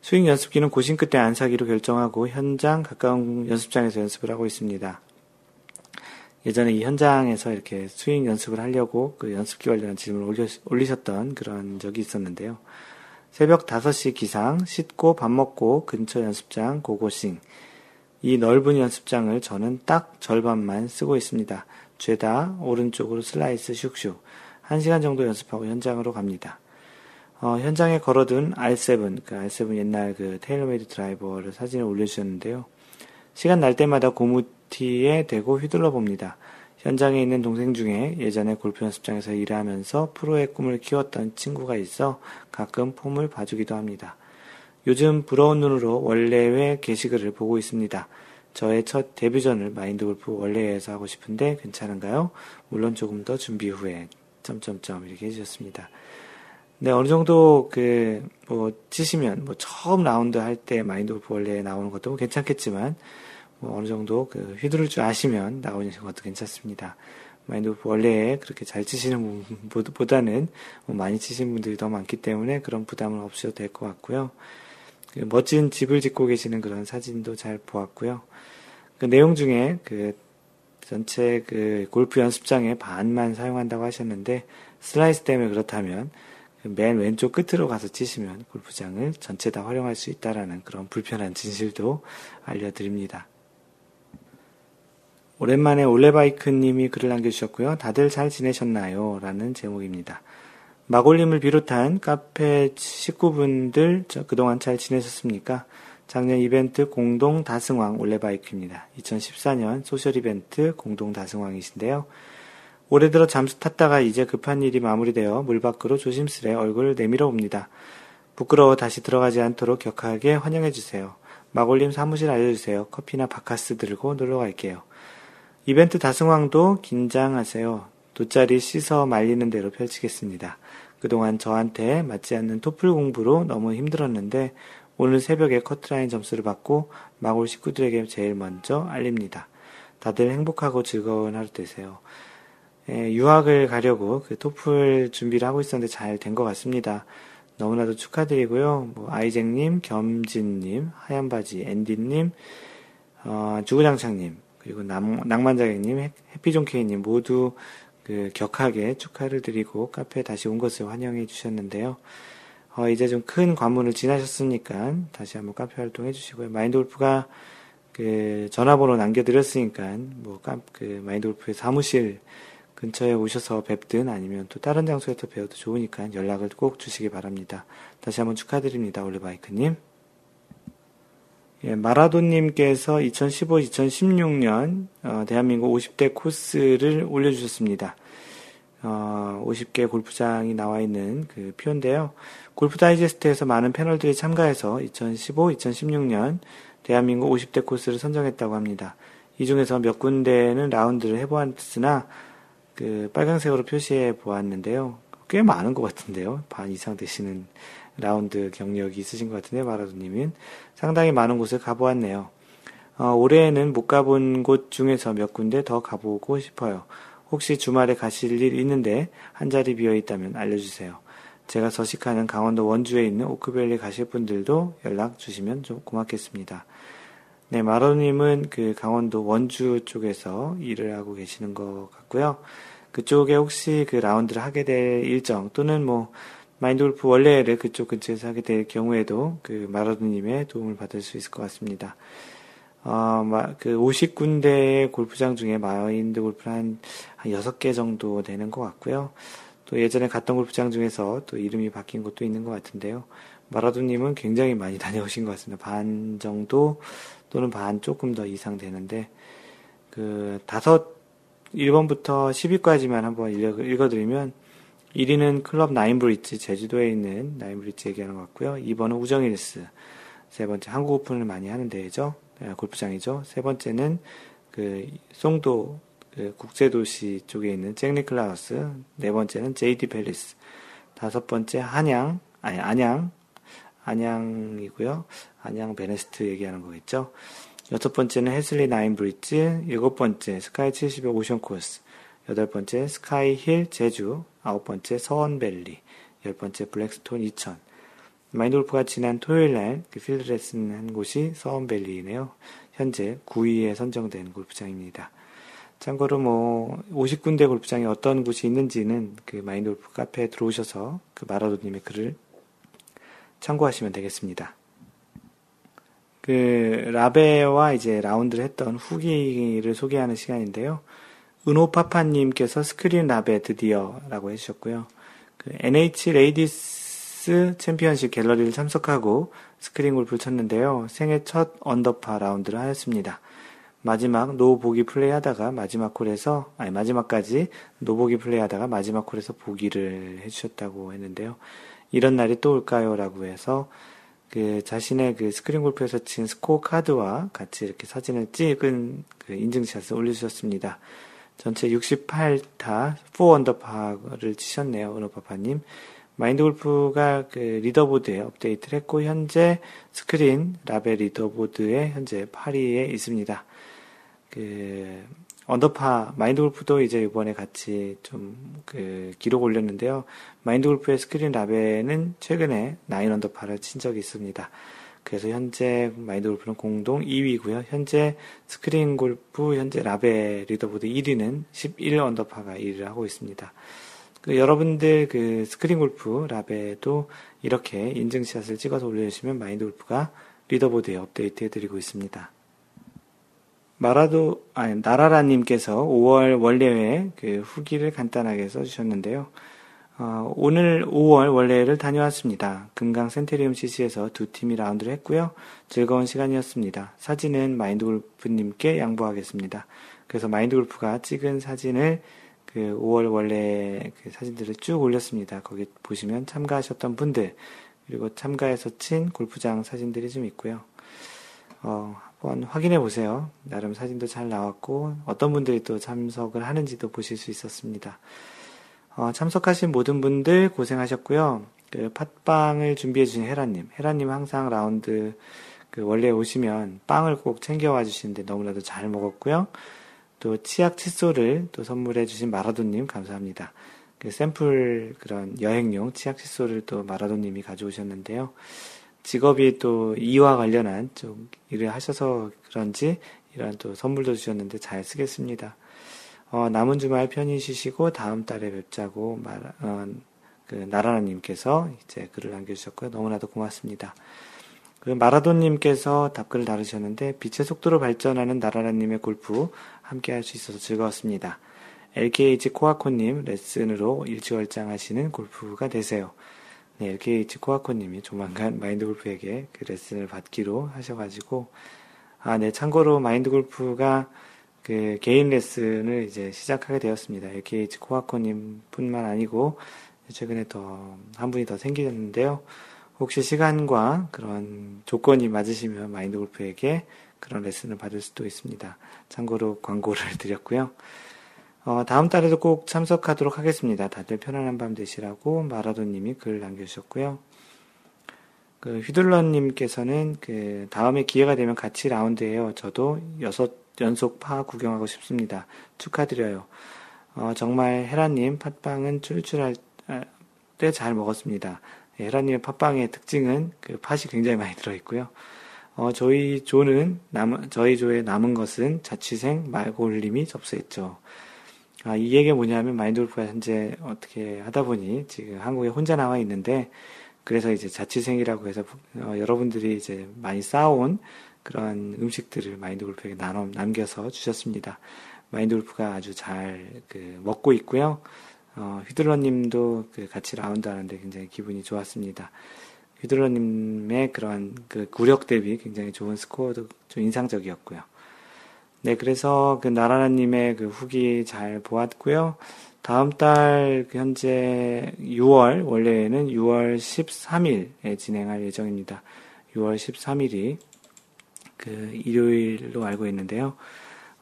스윙 연습기는 고심 끝에 안 사기로 결정하고 현장 가까운 연습장에서 연습을 하고 있습니다. 예전에 이 현장에서 이렇게 스윙 연습을 하려고 그 연습기 관련한 질문을 올리셨던 그런 적이 있었는데요. 새벽 5시 기상, 씻고 밥 먹고 근처 연습장 고고싱. 이 넓은 연습장을 저는 딱 절반만 쓰고 있습니다. 죄다 오른쪽으로 슬라이스 슉슉. 1시간 정도 연습하고 현장으로 갑니다. 어, 현장에 걸어둔 R7, 그 R7 옛날 그 테일러메이드 드라이버를 사진을 올려주셨는데요. 시간 날 때마다 고무 티에 대고 휘둘러 봅니다. 현장에 있는 동생 중에 예전에 골프 연습장에서 일하면서 프로의 꿈을 키웠던 친구가 있어 가끔 폼을 봐주기도 합니다. 요즘 부러운 눈으로 원래회 게시글을 보고 있습니다. 저의 첫 데뷔전을 마인드 골프 원래회에서 하고 싶은데 괜찮은가요? 물론 조금 더 준비 후에 점점점 이렇게 해주셨습니다. 네, 어느 정도 그, 뭐, 치시면, 뭐, 처음 라운드 할 때 마인드 골프 원래 나오는 것도 괜찮겠지만, 뭐, 어느 정도 그 휘두를 줄 아시면 나오는 것도 괜찮습니다. 마인드 원래 그렇게 잘 치시는 분보다는 뭐 많이 치시는 분들이 더 많기 때문에 그런 부담은 없어도 될 것 같고요. 그 멋진 집을 짓고 계시는 그런 사진도 잘 보았고요. 그 내용 중에 그 전체 그 골프 연습장의 반만 사용한다고 하셨는데 슬라이스 때문에 그렇다면 맨 왼쪽 끝으로 가서 치시면 골프장을 전체 다 활용할 수 있다라는 그런 불편한 진실도 알려드립니다. 오랜만에 올레바이크님이 글을 남겨주셨고요. 다들 잘 지내셨나요? 라는 제목입니다. 마골님을 비롯한 카페 식구분들 그동안 잘 지내셨습니까? 작년 이벤트 공동 다승왕 올레바이크입니다. 2014년 소셜 이벤트 공동 다승왕이신데요. 올해 들어 잠수 탔다가 이제 급한 일이 마무리되어 물 밖으로 조심스레 얼굴을 내밀어 봅니다. 부끄러워 다시 들어가지 않도록 격하게 환영해 주세요. 마골님 사무실 알려주세요. 커피나 바카스 들고 놀러 갈게요. 이벤트 다승왕도 긴장하세요. 돗자리 씻어 말리는 대로 펼치겠습니다. 그동안 저한테 맞지 않는 토플 공부로 너무 힘들었는데 오늘 새벽에 커트라인 점수를 받고 마골 식구들에게 제일 먼저 알립니다. 다들 행복하고 즐거운 하루 되세요. 예, 유학을 가려고 그 토플 준비를 하고 있었는데 잘 된 것 같습니다. 너무나도 축하드리고요. 뭐 아이잭님, 겸진님, 하얀바지, 앤디님, 어, 주구장창님, 그리고 낭만자객님, 해피존케이님 모두 그 격하게 축하를 드리고 카페에 다시 온 것을 환영해 주셨는데요. 어, 이제 좀 큰 관문을 지나셨으니까 다시 한번 카페 활동해 주시고요. 마인드 골프가 그 전화번호 남겨드렸으니까 뭐 그 마인드 골프의 사무실 근처에 오셔서 뵙든 아니면 또 다른 장소에서 배워도 좋으니까 연락을 꼭 주시기 바랍니다. 다시 한번 축하드립니다. 올리바이크님. 예, 마라도님께서 2015-2016년 어, 대한민국 50대 코스를 올려주셨습니다. 어, 50개 골프장이 나와 있는 그 표인데요. 골프 다이제스트에서 많은 패널들이 참가해서 2015-2016년 대한민국 50대 코스를 선정했다고 합니다. 이 중에서 몇 군데는 라운드를 해보았으나 그 빨간색으로 표시해 보았는데요. 꽤 많은 것 같은데요. 반 이상 되시는 라운드 경력이 있으신 것 같은데 마라도님은 상당히 많은 곳을 가보았네요. 어, 올해에는 못 가본 곳 중에서 몇 군데 더 가보고 싶어요. 혹시 주말에 가실 일 있는데 한 자리 비어 있다면 알려주세요. 제가 서식하는 강원도 원주에 있는 오크밸리 가실 분들도 연락 주시면 좀 고맙겠습니다. 네, 마로님은 그 강원도 원주 쪽에서 일을 하고 계시는 것 같고요. 그쪽에 혹시 그 라운드를 하게 될 일정 또는 뭐 마인드 골프 원래를 그쪽 근처에서 하게 될 경우에도 그 마라도님의 도움을 받을 수 있을 것 같습니다. 어, 그 50군데의 골프장 중에 마인드 골프는 한, 한 6개 정도 되는 것 같고요. 또 예전에 갔던 골프장 중에서 또 이름이 바뀐 곳도 있는 것 같은데요. 마라도님은 굉장히 많이 다녀오신 것 같습니다. 반 정도 또는 반 조금 더 이상 되는데 그 다섯 1번부터 10위까지만 한번 읽어드리면 1위는 클럽 나인브리지 제주도에 있는 나인브리지 얘기하는 것 같고요. 2번은 우정일스 세 번째 한국 오픈을 많이 하는 데죠. 네, 골프장이죠. 세 번째는 그 송도 그 국제도시 쪽에 있는 잭니클라우스 네 번째는 제이디 팰리스 다섯 번째 한양 아니 안양 안양이고요. 안양 베네스트 얘기하는 거겠죠. 여섯 번째는 해슬리 나인 브릿지, 일곱 번째 스카이 70의 오션 코스, 여덟 번째 스카이 힐 제주, 아홉 번째 서원밸리, 열 번째 블랙스톤 2000. 마인드 골프가 지난 토요일 날그 필드 레슨 한 곳이 서원밸리이네요. 현재 9위에 선정된 골프장입니다. 참고로 뭐 50군데 골프장에 어떤 곳이 있는지는 그 마인드 골프 카페에 들어오셔서 그 마라도님의 글을 참고하시면 되겠습니다. 그 라베와 이제 라운드를 했던 후기를 소개하는 시간인데요. 은호파파님께서 스크린 라베 드디어라고 해주셨고요. 그 NH 레이디스 챔피언십 갤러리를 참석하고 스크린 골프를 쳤는데요. 생애 첫 언더파 라운드를 하였습니다. 마지막 노보기 플레이 하다가 마지막 홀에서 아니 마지막까지 노보기 플레이 하다가 마지막 홀에서 보기를 해주셨다고 했는데요. 이런 날이 또 올까요? 라고 해서 그 자신의 그 스크린 골프에서 친 스코어 카드와 같이 이렇게 사진을 찍은 그 인증샷을 올려주셨습니다. 전체 68타 4언더파를 치셨네요. 은호파파님. 마인드 골프가 그 리더보드에 업데이트를 했고 현재 스크린 라베 리더보드에 현재 8위에 있습니다. 그 언더파 마인드 골프도 이제 이번에 같이 좀 그 기록 올렸는데요. 마인드 골프의 스크린 라베는 최근에 9 언더파를 친 적이 있습니다. 그래서 현재 마인드 골프는 공동 2위고요. 현재 스크린 골프 현재 라베 리더보드 1위는 11 언더파가 1위를 하고 있습니다. 그 여러분들 그 스크린 골프 라베도 이렇게 인증샷을 찍어서 올려주시면 마인드 골프가 리더보드에 업데이트 해드리고 있습니다. 마라도, 아니, 나라라님께서 5월 원래회 그 후기를 간단하게 써주셨는데요. 어, 오늘 5월 원래를 다녀왔습니다. 금강 센테리움 CC에서 두 팀이 라운드를 했고요. 즐거운 시간이었습니다. 사진은 마인드 골프님께 양보하겠습니다. 그래서 마인드 골프가 찍은 사진을 그 5월 원래 그 사진들을 쭉 올렸습니다. 거기 보시면 참가하셨던 분들, 그리고 참가해서 친 골프장 사진들이 좀 있고요. 어, 한번 확인해 보세요. 나름 사진도 잘 나왔고, 어떤 분들이 또 참석을 하는지도 보실 수 있었습니다. 어, 참석하신 모든 분들 고생하셨고요. 그 팥빵을 준비해 주신 헤라님. 헤라님 항상 라운드 그 원래 오시면 빵을 꼭 챙겨와 주시는데 너무나도 잘 먹었고요. 또 치약 칫솔을 또 선물해 주신 마라도님 감사합니다. 그 샘플 그런 여행용 치약 칫솔을 또 마라도님이 가져오셨는데요. 직업이 또 이와 관련한 좀 일을 하셔서 그런지 이런 또 선물도 주셨는데 잘 쓰겠습니다. 어, 남은 주말 편히 쉬시고 다음 달에 뵙자고 말, 어, 그 나라나님께서 이제 글을 남겨주셨고요. 너무나도 고맙습니다. 그 마라돈님께서 답글을 다루셨는데 빛의 속도로 발전하는 나라라님의 골프 함께 할 수 있어서 즐거웠습니다. LKH 코아코님 레슨으로 일치월장 하시는 골프가 되세요. 네, LKH 코아코님이 조만간 마인드 골프에게 그 레슨을 받기로 하셔가지고, 아, 네, 참고로 마인드 골프가 그 개인 레슨을 이제 시작하게 되었습니다. LKH 코아코님 뿐만 아니고, 최근에 더, 한 분이 더 생기셨는데요. 혹시 시간과 그런 조건이 맞으시면 마인드 골프에게 그런 레슨을 받을 수도 있습니다. 참고로 광고를 드렸고요. 어, 다음 달에도 꼭 참석하도록 하겠습니다. 다들 편안한 밤 되시라고 마라도님이 글 남겨주셨고요. 그 휘둘러님께서는 그 다음에 기회가 되면 같이 라운드해요. 저도 여섯 연속 파 구경하고 싶습니다. 축하드려요. 어, 정말 헤라님 팥빵은 출출할 때 잘 먹었습니다. 헤라님의 팥빵의 특징은 그 팥이 굉장히 많이 들어있고요. 어, 저희 조는 남, 저희 조에 남은 것은 자취생 말골님이 접수했죠. 아, 이 얘기가 뭐냐면 마인드골프가 현재 어떻게 하다 보니 지금 한국에 혼자 나와 있는데 그래서 이제 자취생이라고 해서 어, 여러분들이 이제 많이 쌓아온 그런 음식들을 마인드 골프에게 나눠 남겨서 주셨습니다. 마인드 골프가 아주 잘 그 먹고 있고요. 어, 휘둘러 님도 그 같이 라운드 하는데 굉장히 기분이 좋았습니다. 휘둘러 님의 그런 그 구력 대비 굉장히 좋은 스코어도 좀 인상적이었고요. 네, 그래서 그 나라라 님의 그 후기 잘 보았고요. 다음 달그 현재 6월, 원래는 6월 13일에 진행할 예정입니다. 6월 13일이 그 일요일로 알고 있는데요.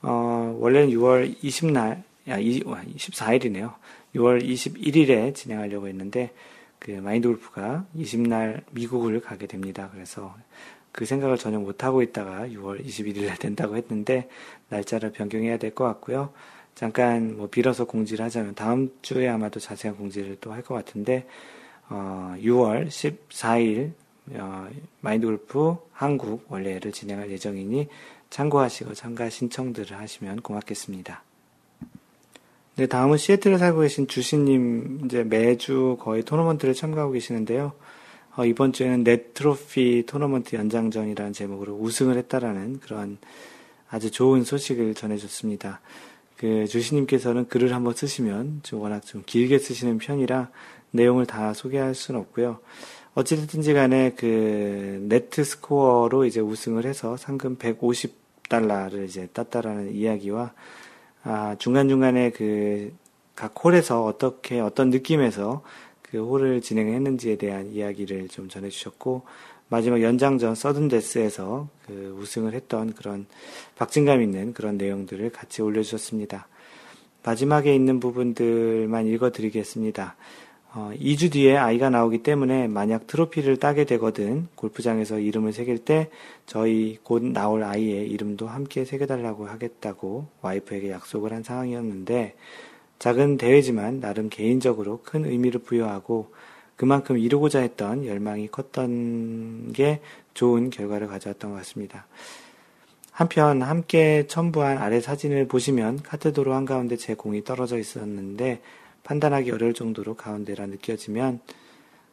어, 원래는 6월 20날, 야, 24일이네요. 6월 21일에 진행하려고 했는데 그 마인드 골프가 20날 미국을 가게 됩니다. 그래서 그 생각을 전혀 못하고 있다가 6월 21일에 된다고 했는데 날짜를 변경해야 될 것 같고요. 잠깐 뭐 빌어서 공지를 하자면 다음 주에 아마도 자세한 공지를 또 할 것 같은데 어, 6월 14일 어, 마인드 골프 한국 원래를 진행할 예정이니 참고하시고 참가 신청들을 하시면 고맙겠습니다. 네, 다음은 시애틀에 살고 계신 주신님, 이제 매주 거의 토너먼트를 참가하고 계시는데요. 어, 이번 주에는 net 트로피 토너먼트 연장전이라는 제목으로 우승을 했다라는 그런 아주 좋은 소식을 전해줬습니다. 그 주신님께서는 글을 한번 쓰시면 좀 워낙 좀 길게 쓰시는 편이라 내용을 다 소개할 수는 없고요. 어찌됐든지 간에 그 net 스코어로 이제 우승을 해서 상금 150달러를 이제 땄다라는 이야기와 아, 중간중간에 그 각 홀에서 어떻게 어떤 느낌에서 그 홀을 진행했는지에 대한 이야기를 좀 전해주셨고 마지막 연장전 서든데스에서 그 우승을 했던 그런 박진감 있는 그런 내용들을 같이 올려주셨습니다. 마지막에 있는 부분들만 읽어드리겠습니다. 어, 2주 뒤에 아이가 나오기 때문에 만약 트로피를 따게 되거든 골프장에서 이름을 새길 때 저희 곧 나올 아이의 이름도 함께 새겨달라고 하겠다고 와이프에게 약속을 한 상황이었는데 작은 대회지만 나름 개인적으로 큰 의미를 부여하고 그만큼 이루고자 했던 열망이 컸던 게 좋은 결과를 가져왔던 것 같습니다. 한편 함께 첨부한 아래 사진을 보시면 카트도로 한가운데 제 공이 떨어져 있었는데 판단하기 어려울 정도로 가운데라 느껴지면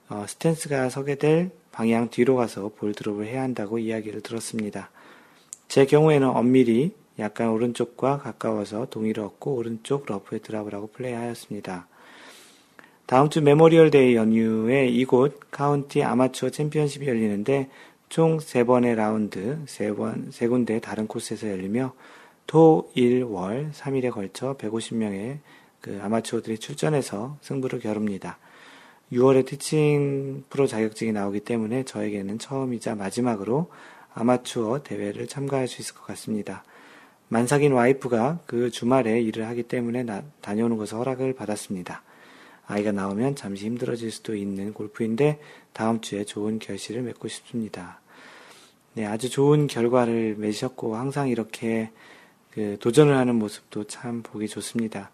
어, 스탠스가 서게 될 방향 뒤로 가서 볼 드롭을 해야 한다고 이야기를 들었습니다. 제 경우에는 엄밀히 약간 오른쪽과 가까워서 동의를 얻고 오른쪽 러프에 드랍을 하고 플레이하였습니다. 다음 주 Memorial Day 연휴에 이곳 카운티 아마추어 챔피언십이 열리는데 총 3번의 라운드, 3번, 3군데 다른 코스에서 열리며 토, 일, 월, 3일에 걸쳐 150명의 그 아마추어들이 출전해서 승부를 겨룹니다. 6월에 티칭 프로 자격증이 나오기 때문에 저에게는 처음이자 마지막으로 아마추어 대회를 참가할 수 있을 것 같습니다. 만삭인 와이프가 그 주말에 일을 하기 때문에 나, 다녀오는 것을 허락을 받았습니다. 아이가 나오면 잠시 힘들어질 수도 있는 골프인데 다음 주에 좋은 결실을 맺고 싶습니다. 네, 아주 좋은 결과를 맺으셨고 항상 이렇게 그 도전을 하는 모습도 참 보기 좋습니다.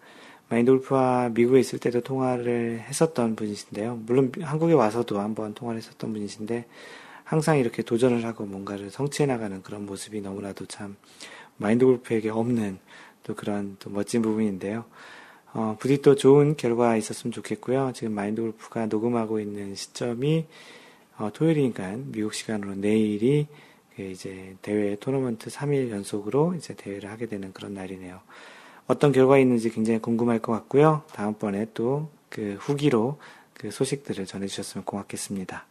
마인돌프와 미국에 있을 때도 통화를 했었던 분이신데요. 물론 한국에 와서도 한번 통화를 했었던 분이신데 항상 이렇게 도전을 하고 뭔가를 성취해 나가는 그런 모습이 너무나도 참 마인드 골프에게 없는 또 그런 또 멋진 부분인데요. 어, 부디 또 좋은 결과 있었으면 좋겠고요. 지금 마인드 골프가 녹음하고 있는 시점이 어, 토요일이니까 미국 시간으로 내일이 그 이제 대회 토너먼트 3일 연속으로 이제 대회를 하게 되는 그런 날이네요. 어떤 결과 있는지 굉장히 궁금할 것 같고요. 다음번에 또 그 후기로 그 소식들을 전해주셨으면 고맙겠습니다.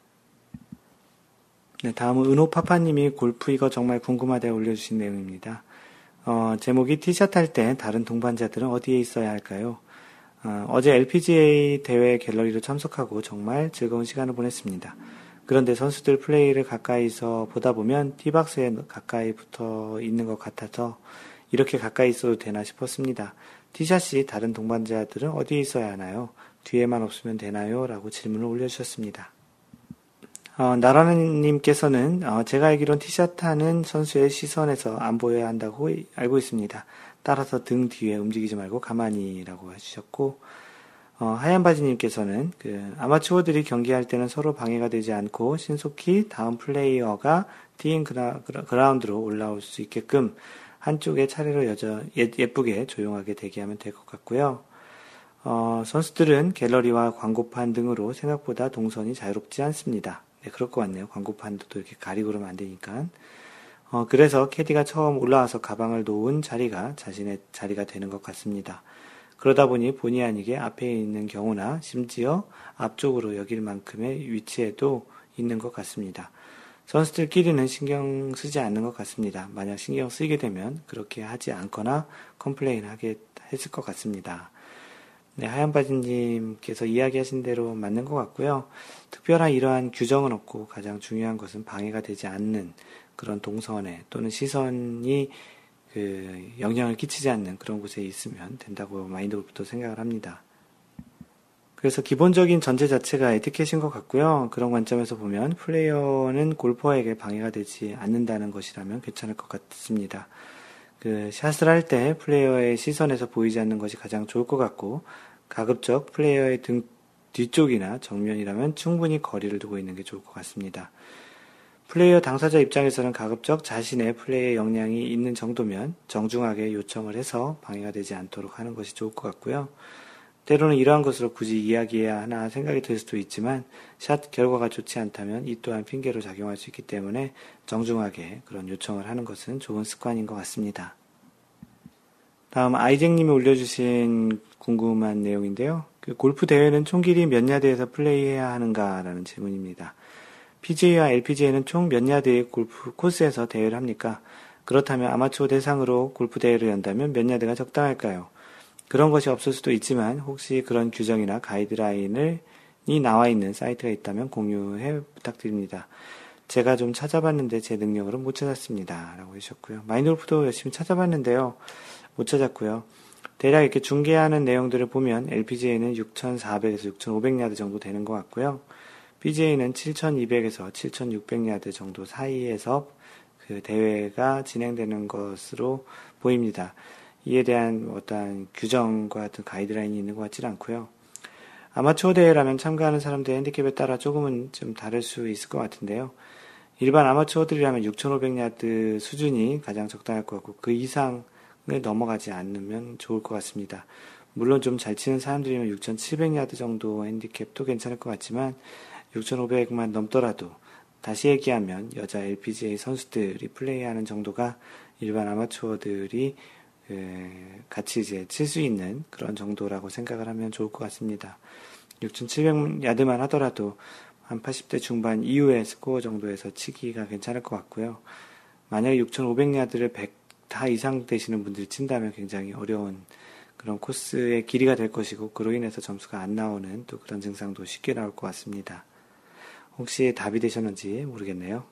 네, 다음은 은호파파님이 골프 이거 정말 궁금하다고 올려주신 내용입니다. 어, 제목이 티샷 할 때 다른 동반자들은 어디에 있어야 할까요? 어, 제 LPGA 대회 갤러리로 참석하고 정말 즐거운 시간을 보냈습니다. 그런데 선수들 플레이를 가까이서 보다 보면 티박스에 가까이 붙어 있는 것 같아서 이렇게 가까이 있어도 되나 싶었습니다. 티샷이 다른 동반자들은 어디에 있어야 하나요? 뒤에만 없으면 되나요? 라고 질문을 올려주셨습니다. 어, 나라님께서는 어, 제가 알기론 티샷 하는 선수의 시선에서 안 보여야 한다고 알고 있습니다. 따라서 등 뒤에 움직이지 말고 가만히라고 해주셨고 어, 하얀 바지님께서는 그 아마추어들이 경기할 때는 서로 방해가 되지 않고 신속히 다음 플레이어가 티인 그라, 그라운드로 올라올 수 있게끔 한쪽에 차례로 여저 예, 예쁘게 조용하게 대기하면 될 것 같고요. 어, 선수들은 갤러리와 광고판 등으로 생각보다 동선이 자유롭지 않습니다. 네, 그럴 것 같네요. 광고판도 또 이렇게 가리고 그러면 안 되니까. 어, 그래서 캐디가 처음 올라와서 가방을 놓은 자리가 자신의 자리가 되는 것 같습니다. 그러다 보니 본의 아니게 앞에 있는 경우나 심지어 앞쪽으로 여길 만큼의 위치에도 있는 것 같습니다. 선수들끼리는 신경 쓰지 않는 것 같습니다. 만약 신경 쓰이게 되면 그렇게 하지 않거나 complain 하게 했을 것 같습니다. 네, 하얀바지님께서 이야기하신 대로 맞는 것 같고요. 특별한 이러한 규정은 없고 가장 중요한 것은 방해가 되지 않는 그런 동선에 또는 시선이 그 영향을 끼치지 않는 그런 곳에 있으면 된다고 마인드골프도 생각을 합니다. 그래서 기본적인 전제 자체가 에티켓인 것 같고요. 그런 관점에서 보면 플레이어는 골퍼에게 방해가 되지 않는다는 것이라면 괜찮을 것 같습니다. 그 샷을 할 때 플레이어의 시선에서 보이지 않는 것이 가장 좋을 것 같고 가급적 플레이어의 등 뒤쪽이나 정면이라면 충분히 거리를 두고 있는 게 좋을 것 같습니다. 플레이어 당사자 입장에서는 가급적 자신의 플레이의 역량이 있는 정도면 정중하게 요청을 해서 방해가 되지 않도록 하는 것이 좋을 것 같고요. 때로는 이러한 것으로 굳이 이야기해야 하나 생각이 들 수도 있지만 샷 결과가 좋지 않다면 이 또한 핑계로 작용할 수 있기 때문에 정중하게 그런 요청을 하는 것은 좋은 습관인 것 같습니다. 다음 아이쟁님이 올려주신 궁금한 내용인데요. 그 골프 대회는 총 길이 몇 야드에서 플레이해야 하는가라는 질문입니다. PGA와 LPGA는 총 몇 야드의 골프 코스에서 대회를 합니까? 그렇다면 아마추어 대상으로 골프 대회를 연다면 몇 야드가 적당할까요? 그런 것이 없을 수도 있지만 혹시 그런 규정이나 가이드라인을 이 나와 있는 사이트가 있다면 공유해 부탁드립니다. 제가 좀 찾아봤는데 제 능력으로 못 찾았습니다. 라고 해주셨고요. 마인드골프도 열심히 찾아봤는데요. 못 찾았고요. 대략 이렇게 중계하는 내용들을 보면 LPGA는 6,400에서 6,500야드 정도 되는 것 같고요. BJ는 7,200에서 7,600야드 정도 사이에서 그 대회가 진행되는 것으로 보입니다. 이에 대한 어떠한 규정과 같은 가이드라인이 있는 것 같지는 않고요. 아마추어 대회라면 참가하는 사람들의 핸디캡에 따라 조금은 좀 다를 수 있을 것 같은데요. 일반 아마추어들이라면 6,500야드 수준이 가장 적당할 것 같고 그 이상을 넘어가지 않으면 좋을 것 같습니다. 물론 좀 잘 치는 사람들이면 6,700야드 정도 핸디캡도 괜찮을 것 같지만 6,500만 넘더라도 다시 얘기하면 여자 LPGA 선수들이 플레이하는 정도가 일반 아마추어들이 같이 이제 칠 수 있는 그런 정도라고 생각을 하면 좋을 것 같습니다. 6,700 야드만 하더라도 한 80대 중반 이후의 스코어 정도에서 치기가 괜찮을 것 같고요. 만약에 6,500 야드를 100다 이상 되시는 분들이 친다면 굉장히 어려운 그런 코스의 길이가 될 것이고 그로 인해서 점수가 안 나오는 또 그런 증상도 쉽게 나올 것 같습니다. 혹시 답이 되셨는지 모르겠네요.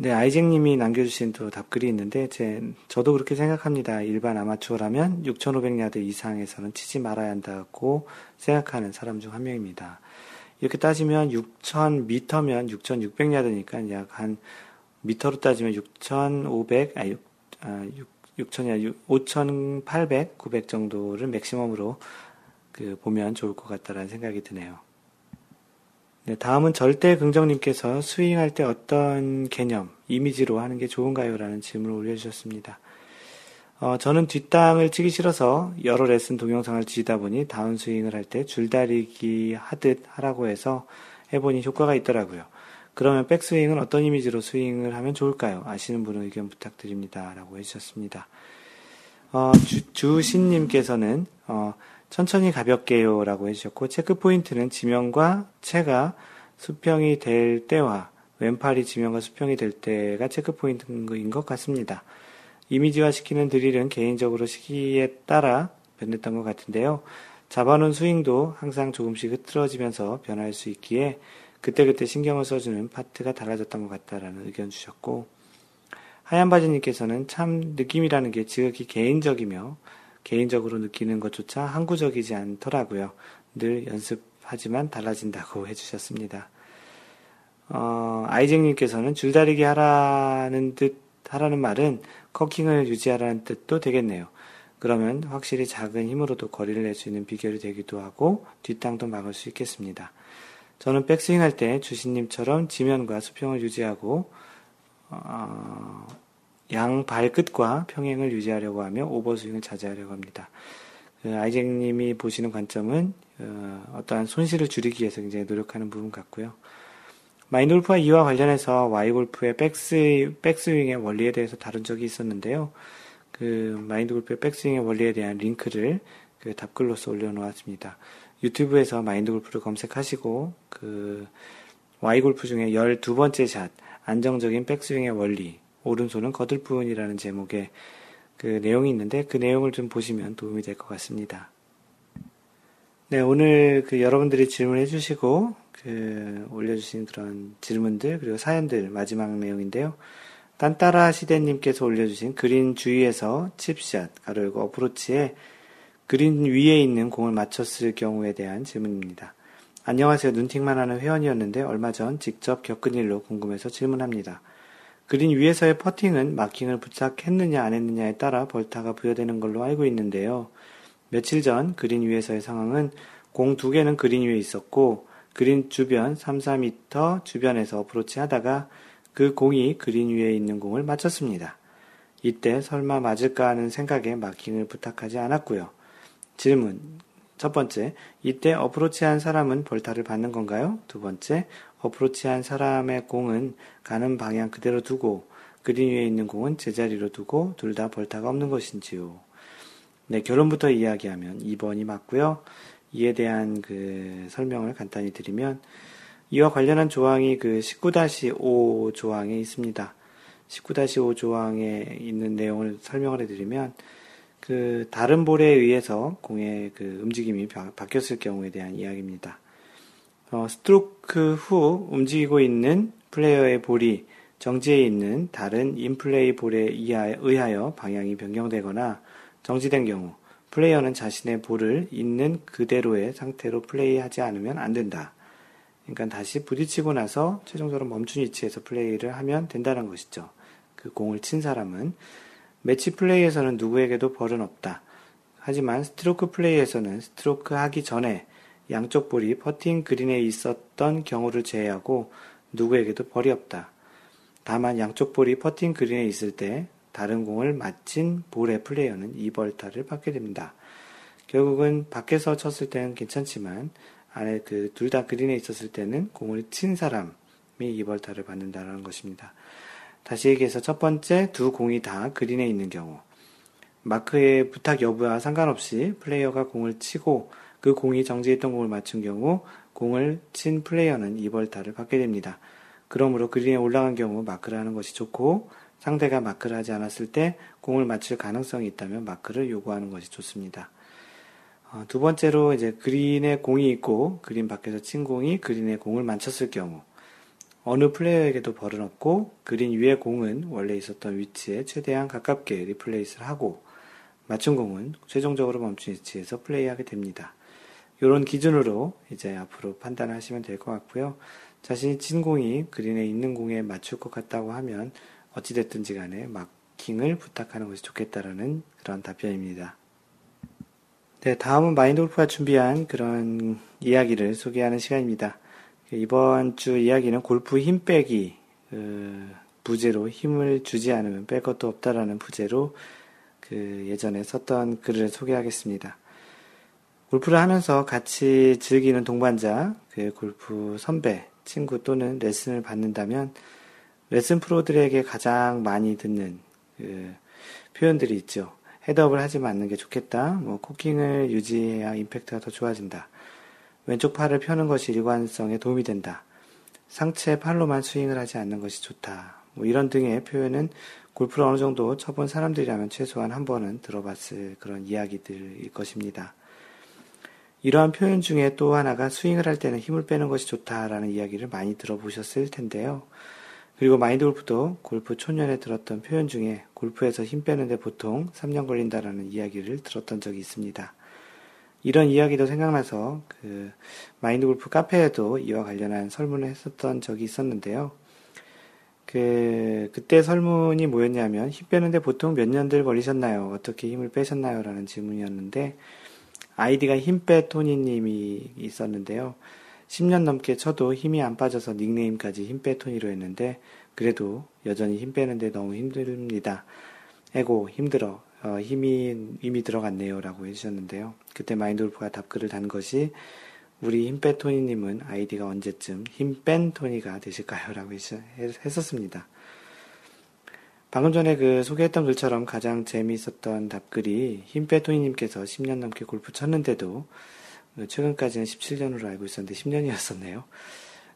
네, 아이잭님이 남겨주신 또 답글이 있는데, 제, 저도 그렇게 생각합니다. 일반 아마추어라면 6,500야드 이상에서는 치지 말아야 한다고 생각하는 사람 중 한 명입니다. 이렇게 따지면 6,000m면 6,600야드니까 약 한 미터로 따지면 6,500, 아, 6, 아, 6, 0 0 0이야 5,800, 900 정도를 맥시멈으로 그 보면 좋을 것 같다라는 생각이 드네요. 네, 다음은 절대 긍정님께서 스윙할 때 어떤 개념, 이미지로 하는 게 좋은가요? 라는 질문을 올려주셨습니다. 어, 저는 뒷땅을 치기 싫어서 여러 레슨 동영상을 지다 보니 다운스윙을 할 때 줄다리기 하듯 하라고 해서 해보니 효과가 있더라고요. 그러면 백스윙은 어떤 이미지로 스윙을 하면 좋을까요? 아시는 분은 의견 부탁드립니다. 라고 해주셨습니다. 어, 주, 신님께서는 어, 천천히 가볍게요 라고 해주셨고, 체크 포인트는 지면과 채가 수평이 될 때와 왼팔이 지면과 수평이 될 때가 체크 포인트인 것 같습니다. 이미지화 시키는 드릴은 개인적으로 시기에 따라 변했던 것 같은데요. 잡아놓은 스윙도 항상 조금씩 흐트러지면서 변할 수 있기에 그때그때 신경을 써주는 파트가 달라졌던 것 같다라는 의견 주셨고, 하얀 바지님께서는 참 느낌이라는 게 지극히 개인적이며 개인적으로 느끼는 것조차 항구적이지 않더라고요. 늘 연습하지만 달라진다고 해주셨습니다. 어, 아이잭님께서는 줄다리기 하라는 듯, 하라는 말은 커킹을 유지하라는 뜻도 되겠네요. 그러면 확실히 작은 힘으로도 거리를 낼 수 있는 비결이 되기도 하고 뒷땅도 막을 수 있겠습니다. 저는 백스윙 할 때 주신님처럼 지면과 수평을 유지하고 어, 양 발끝과 평행을 유지하려고 하며 오버스윙을 자제하려고 합니다. 그 아이잭님이 보시는 관점은 어, 떠한 손실을 줄이기 위해서 굉장히 노력하는 부분 같고요. 마인돌프와 이와 관련해서 와이골프의 백스, 백스윙의 원리에 대해서 다룬 적이 있었는데요. 그 마인드골프의 백스윙의 원리에 대한 링크를 그 답글로서 올려놓았습니다. 유튜브에서 마인드골프를 검색하시고 그 와이골프 중에 12번째 샷 안정적인 백스윙의 원리 오른손은 거들 뿐이라는 제목의 그 내용이 있는데 그 내용을 좀 보시면 도움이 될 것 같습니다. 네, 오늘 그 여러분들이 질문해 주시고 그 올려주신 그런 질문들 그리고 사연들 마지막 내용인데요. 딴따라 시대님께서 올려주신 그린 주위에서 칩샷 가로 열고 어프로치에 그린 위에 있는 공을 맞췄을 경우에 대한 질문입니다. 안녕하세요. 눈팅만 하는 회원이었는데 얼마 전 직접 겪은 일로 궁금해서 질문합니다. 그린 위에서의 퍼팅은 마킹을 부착했느냐 안 했느냐에 따라 벌타가 부여되는 걸로 알고 있는데요. 며칠 전 그린 위에서의 상황은 공 두 개는 그린 위에 있었고 그린 주변 3, 4m 주변에서 어프로치 하다가 그 공이 그린 위에 있는 공을 맞췄습니다. 이때 설마 맞을까 하는 생각에 마킹을 부탁하지 않았고요. 질문. 첫 번째, 이때 어프로치한 사람은 벌타를 받는 건가요? 두 번째, 어프로치한 사람의 공은 가는 방향 그대로 두고 그린 위에 있는 공은 제자리로 두고 둘 다 벌타가 없는 것인지요. 네, 결론부터 이야기하면 2번이 맞고요. 이에 대한 그 설명을 간단히 드리면 이와 관련한 조항이 그 19-5 조항에 있습니다. 19-5 조항에 있는 내용을 설명을 해드리면 그 다른 볼에 의해서 공의 그 움직임이 바뀌었을 경우에 대한 이야기입니다. 어, 스트로크 후 움직이고 있는 플레이어의 볼이 정지해 있는 다른 인플레이 볼에 의하여 방향이 변경되거나 정지된 경우 플레이어는 자신의 볼을 있는 그대로의 상태로 플레이하지 않으면 안 된다. 그러니까 다시 부딪히고 나서 최종적으로 멈춘 위치에서 플레이를 하면 된다는 것이죠. 그 공을 친 사람은 매치 플레이에서는 누구에게도 벌은 없다. 하지만 스트로크 플레이에서는 스트로크 하기 전에 양쪽 볼이 퍼팅 그린에 있었던 경우를 제외하고 누구에게도 벌이 없다. 다만 양쪽 볼이 퍼팅 그린에 있을 때 다른 공을 맞힌 볼의 플레이어는 2벌타를 받게 됩니다. 결국은 밖에서 쳤을 때는 괜찮지만 안에 그 둘 다 그린에 있었을 때는 공을 친 사람이 2벌타를 받는다는 것입니다. 다시 얘기해서 첫 번째 두 공이 다 그린에 있는 경우 마크의 부탁 여부와 상관없이 플레이어가 공을 치고 그 공이 정지했던 공을 맞춘 경우 공을 친 플레이어는 2벌타를 받게 됩니다. 그러므로 그린에 올라간 경우 마크를 하는 것이 좋고 상대가 마크를 하지 않았을 때 공을 맞출 가능성이 있다면 마크를 요구하는 것이 좋습니다. 어, 두 번째로 이제 그린에 공이 있고 그린 밖에서 친 공이 그린에 공을 맞췄을 경우 어느 플레이어에게도 벌은 없고 그린 위의 공은 원래 있었던 위치에 최대한 가깝게 리플레이스를 하고 맞춘 공은 최종적으로 멈춘 위치에서 플레이하게 됩니다. 이런 기준으로 이제 앞으로 판단하시면 될 것 같고요. 자신이 친 공이 그린에 있는 공에 맞출 것 같다고 하면 어찌됐든지 간에 마킹을 부탁하는 것이 좋겠다라는 그런 답변입니다. 네, 다음은 마인드 골프가 준비한 그런 이야기를 소개하는 시간입니다. 이번 주 이야기는 골프 힘 빼기, 그 부제로 힘을 주지 않으면 뺄 것도 없다라는 부제로 그 예전에 썼던 글을 소개하겠습니다. 골프를 하면서 같이 즐기는 동반자, 그 골프 선배, 친구 또는 레슨을 받는다면 레슨 프로들에게 가장 많이 듣는 그 표현들이 있죠. 헤드업을 하지 않는 게 좋겠다. 뭐 코킹을 유지해야 임팩트가 더 좋아진다. 왼쪽 팔을 펴는 것이 일관성에 도움이 된다. 상체 팔로만 스윙을 하지 않는 것이 좋다. 뭐 이런 등의 표현은 골프를 어느 정도 쳐본 사람들이라면 최소한 한 번은 들어봤을 그런 이야기들일 것입니다. 이러한 표현 중에 또 하나가 스윙을 할 때는 힘을 빼는 것이 좋다라는 이야기를 많이 들어보셨을 텐데요. 그리고 마인드 골프도 골프 초년에 들었던 표현 중에 골프에서 힘 빼는데 보통 3년 걸린다라는 이야기를 들었던 적이 있습니다. 이런 이야기도 생각나서 그 마인드 골프 카페에도 이와 관련한 설문을 했었던 적이 있었는데요. 그 그때 설문이 뭐였냐면 힘 빼는데 보통 몇 년들 걸리셨나요? 어떻게 힘을 빼셨나요? 라는 질문이었는데 아이디가 힘빼 토니님이 있었는데요. 10년 넘게 쳐도 힘이 안 빠져서 닉네임까지 힘빼 토니로 했는데 그래도 여전히 힘 빼는데 너무 힘듭니다. 에고 힘들어 어, 힘이 이미 들어갔네요 라고 해주셨는데요. 그때 마인드골프가 답글을 단 것이 우리 힘빼 토니님은 아이디가 언제쯤 힘 뺀 토니가 되실까요? 라고 했었습니다. 방금 전에 그 소개했던 글처럼 가장 재미있었던 답글이 힘빼 토니님께서 10년 넘게 골프 쳤는데도 최근까지는 17년으로 알고 있었는데 10년이었었네요.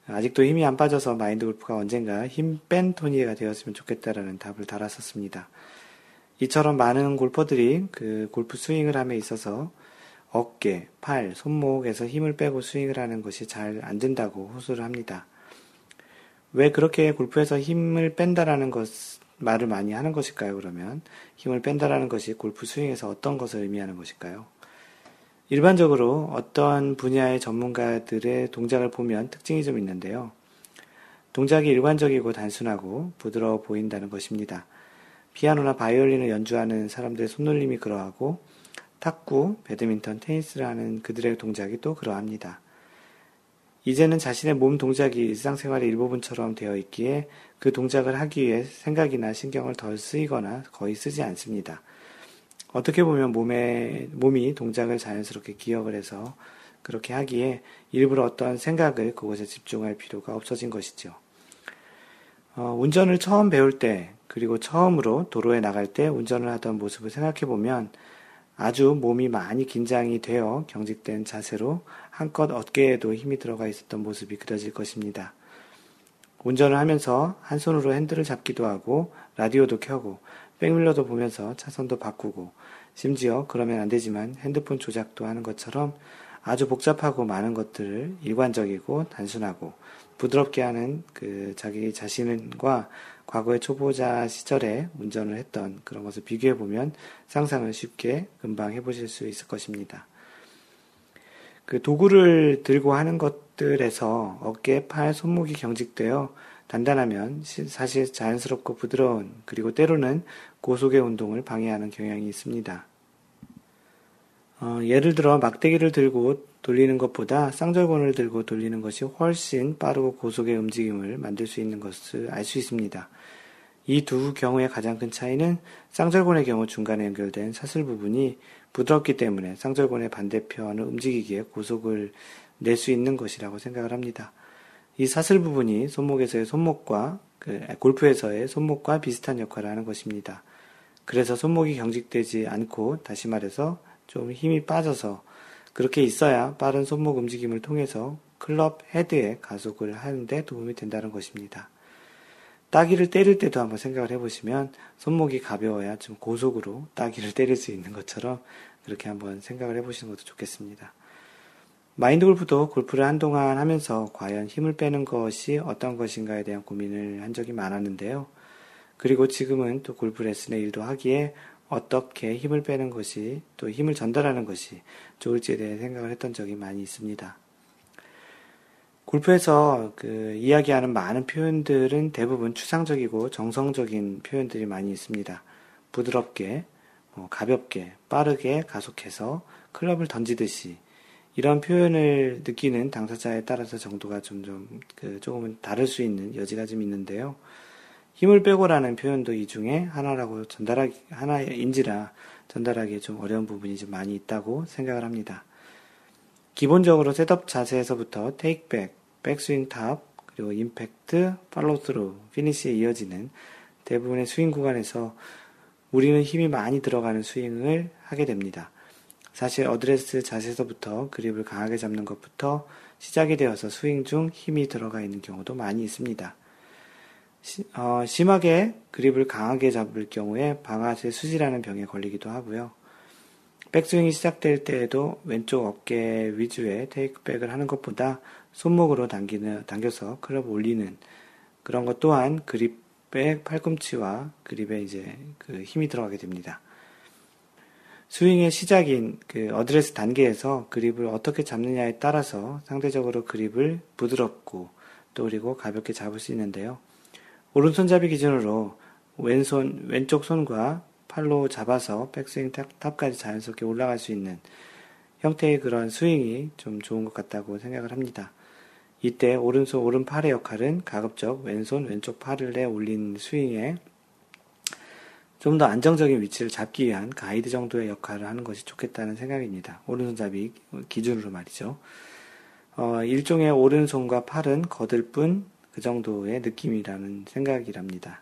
아직도 힘이 안 빠져서 마인드 골프가 언젠가 힘 뺀 토니가 되었으면 좋겠다라는 답을 달았었습니다. 이처럼 많은 골퍼들이 그 골프 스윙을 함에 있어서 어깨, 팔, 손목에서 힘을 빼고 스윙을 하는 것이 잘 안 된다고 호소를 합니다. 왜 그렇게 골프에서 힘을 뺀다라는 것, 말을 많이 하는 것일까요, 그러면? 힘을 뺀다라는 것이 골프 스윙에서 어떤 것을 의미하는 것일까요? 일반적으로 어떤 분야의 전문가들의 동작을 보면 특징이 좀 있는데요. 동작이 일관적이고 단순하고 부드러워 보인다는 것입니다. 피아노나 바이올린을 연주하는 사람들의 손놀림이 그러하고 탁구, 배드민턴, 테니스를 하는 그들의 동작이 또 그러합니다. 이제는 자신의 몸 동작이 일상생활의 일부분처럼 되어 있기에 그 동작을 하기 위해 생각이나 신경을 덜 쓰이거나 거의 쓰지 않습니다. 어떻게 보면 몸에, 몸이 동작을 자연스럽게 기억을 해서 그렇게 하기에 일부러 어떠한 생각을 그곳에 집중할 필요가 없어진 것이죠. 어, 운전을 처음 배울 때, 그리고 처음으로 도로에 나갈 때 운전을 하던 모습을 생각해 보면 아주 몸이 많이 긴장이 되어 경직된 자세로 한껏 어깨에도 힘이 들어가 있었던 모습이 그려질 것입니다. 운전을 하면서 한 손으로 핸들을 잡기도 하고 라디오도 켜고 백밀러도 보면서 차선도 바꾸고 심지어 그러면 안 되지만 핸드폰 조작도 하는 것처럼 아주 복잡하고 많은 것들을 일관적이고 단순하고 부드럽게 하는 그 자기 자신과 과거의 초보자 시절에 운전을 했던 그런 것을 비교해 보면 상상을 쉽게 금방 해보실 수 있을 것입니다. 그 도구를 들고 하는 것들에서 어깨, 팔, 손목이 경직되어 단단하면 사실 자연스럽고 부드러운 그리고 때로는 고속의 운동을 방해하는 경향이 있습니다. 어, 예를 들어 막대기를 들고 돌리는 것보다 쌍절곤을 들고 돌리는 것이 훨씬 빠르고 고속의 움직임을 만들 수 있는 것을 알 수 있습니다. 이 두 경우의 가장 큰 차이는 쌍절곤의 경우 중간에 연결된 사슬 부분이 부드럽기 때문에 쌍절곤의 반대편을 움직이기에 고속을 낼 수 있는 것이라고 생각을 합니다. 이 사슬 부분이 손목에서의 손목과 그 골프에서의 손목과 비슷한 역할을 하는 것입니다. 그래서 손목이 경직되지 않고 다시 말해서 좀 힘이 빠져서 그렇게 있어야 빠른 손목 움직임을 통해서 클럽 헤드에 가속을 하는데 도움이 된다는 것입니다. 따기를 때릴 때도 한번 생각을 해보시면 손목이 가벼워야 좀 고속으로 따기를 때릴 수 있는 것처럼 그렇게 한번 생각을 해보시는 것도 좋겠습니다. 마인드 골프도 골프를 한동안 하면서 과연 힘을 빼는 것이 어떤 것인가에 대한 고민을 한 적이 많았는데요. 그리고 지금은 또 골프 레슨의 일도 하기에 어떻게 힘을 빼는 것이 또 힘을 전달하는 것이 좋을지에 대해 생각을 했던 적이 많이 있습니다. 골프에서 그 이야기하는 많은 표현들은 대부분 추상적이고 정성적인 표현들이 많이 있습니다. 부드럽게, 뭐 가볍게, 빠르게 가속해서 클럽을 던지듯이 이런 표현을 느끼는 당사자에 따라서 정도가 점점 그 조금은 다를 수 있는 여지가 좀 있는데요. 힘을 빼고라는 표현도 이 중에 하나라고 전달하기, 하나인지라 전달하기에 좀 어려운 부분이 좀 많이 있다고 생각을 합니다. 기본적으로 셋업 자세에서부터 테이크백, 백스윙 탑, 그리고 임팩트, 팔로우 스루, 피니시에 이어지는 대부분의 스윙 구간에서 우리는 힘이 많이 들어가는 스윙을 하게 됩니다. 사실 어드레스 자세에서부터 그립을 강하게 잡는 것부터 시작이 되어서 스윙 중 힘이 들어가 있는 경우도 많이 있습니다. 시, 어, 심하게 그립을 강하게 잡을 경우에 방아쇠 수지라는 병에 걸리기도 하고요. 백스윙이 시작될 때에도 왼쪽 어깨 위주의 테이크백을 하는 것보다 손목으로 당기는, 당겨서 클럽 올리는 그런 것 또한 그립의 팔꿈치와 그립에 이제 그 힘이 들어가게 됩니다. 스윙의 시작인 그 어드레스 단계에서 그립을 어떻게 잡느냐에 따라서 상대적으로 그립을 부드럽고 또 그리고 가볍게 잡을 수 있는데요. 오른손잡이 기준으로 왼손, 왼쪽 손과 팔로 잡아서 백스윙 탑까지 자연스럽게 올라갈 수 있는 형태의 그런 스윙이 좀 좋은 것 같다고 생각을 합니다. 이때 오른손, 오른팔의 역할은 가급적 왼손, 왼쪽 팔을 내 올린 스윙에 좀 더 안정적인 위치를 잡기 위한 가이드 정도의 역할을 하는 것이 좋겠다는 생각입니다. 오른손잡이 기준으로 말이죠. 어, 일종의 오른손과 팔은 거들 뿐 그 정도의 느낌이라는 생각이랍니다.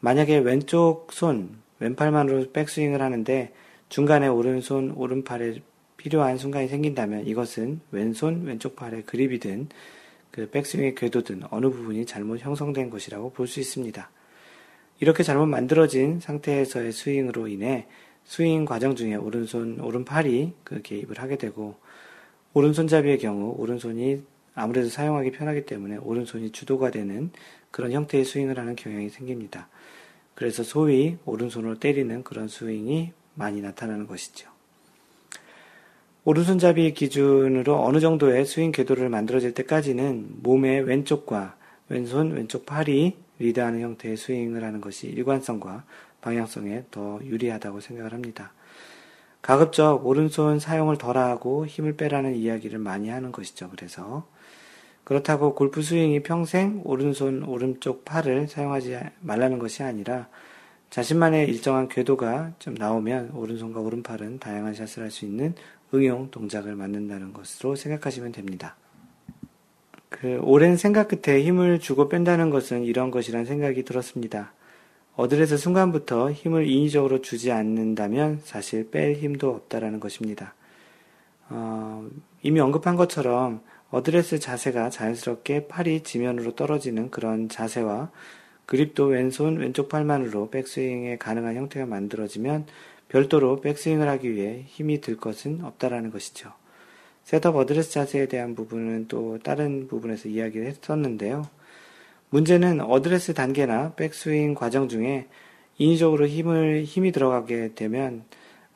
만약에 왼쪽 손, 왼팔만으로 백스윙을 하는데 중간에 오른손, 오른팔에 필요한 순간이 생긴다면 이것은 왼손, 왼쪽 팔의 그립이든 그 백스윙의 궤도든 어느 부분이 잘못 형성된 것이라고 볼 수 있습니다. 이렇게 잘못 만들어진 상태에서의 스윙으로 인해 스윙 과정 중에 오른손, 오른팔이 그 개입을 하게 되고 오른손잡이의 경우 오른손이 아무래도 사용하기 편하기 때문에 오른손이 주도가 되는 그런 형태의 스윙을 하는 경향이 생깁니다. 그래서 소위 오른손으로 때리는 그런 스윙이 많이 나타나는 것이죠. 오른손잡이 기준으로 어느 정도의 스윙 궤도를 만들어질 때까지는 몸의 왼쪽과 왼손, 왼쪽 팔이 리드하는 형태의 스윙을 하는 것이 일관성과 방향성에 더 유리하다고 생각을 합니다. 가급적 오른손 사용을 덜하고 힘을 빼라는 이야기를 많이 하는 것이죠. 그래서 그렇다고 골프 스윙이 평생 오른손 오른쪽 팔을 사용하지 말라는 것이 아니라 자신만의 일정한 궤도가 좀 나오면 오른손과 오른팔은 다양한 샷을 할 수 있는 응용 동작을 만든다는 것으로 생각하시면 됩니다. 그 오랜 생각 끝에 힘을 주고 뺀다는 것은 이런 것이란 생각이 들었습니다. 어드레스 순간부터 힘을 인위적으로 주지 않는다면 사실 뺄 힘도 없다라는 것입니다. 어, 이미 언급한 것처럼 어드레스 자세가 자연스럽게 팔이 지면으로 떨어지는 그런 자세와 그립도 왼손 왼쪽 팔만으로 백스윙이 가능한 형태가 만들어지면 별도로 백스윙을 하기 위해 힘이 들 것은 없다라는 것이죠. 셋업 어드레스 자세에 대한 부분은 또 다른 부분에서 이야기를 했었는데요. 문제는 어드레스 단계나 백스윙 과정 중에 인위적으로 힘을, 힘이 들어가게 되면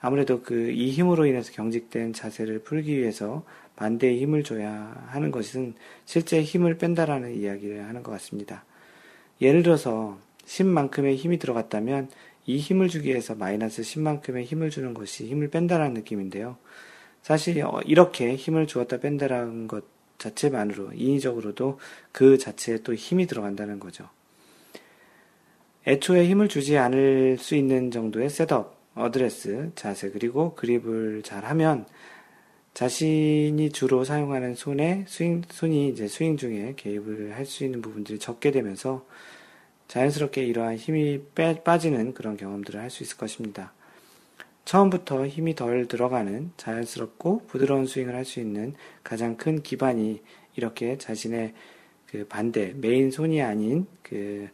아무래도 그 이 힘으로 인해서 경직된 자세를 풀기 위해서 반대의 힘을 줘야 하는 것은 실제 힘을 뺀다라는 이야기를 하는 것 같습니다. 예를 들어서 10만큼의 힘이 들어갔다면 이 힘을 주기 위해서 마이너스 10만큼의 힘을 주는 것이 힘을 뺀다라는 느낌인데요. 사실 어, 이렇게 힘을 주었다 뺀다라는 것 자체만으로 인위적으로도 그 자체에 또 힘이 들어간다는 거죠. 애초에 힘을 주지 않을 수 있는 정도의 셋업, 어드레스, 자세 그리고 그립을 잘 하면 자신이 주로 사용하는 손에 스윙, 손이 이제 스윙 중에 개입을 할 수 있는 부분들이 적게 되면서 자연스럽게 이러한 힘이 빼, 빠지는 그런 경험들을 할 수 있을 것입니다. 처음부터 힘이 덜 들어가는 자연스럽고 부드러운 스윙을 할 수 있는 가장 큰 기반이 이렇게 자신의 그 반대, 메인 손이 아닌 그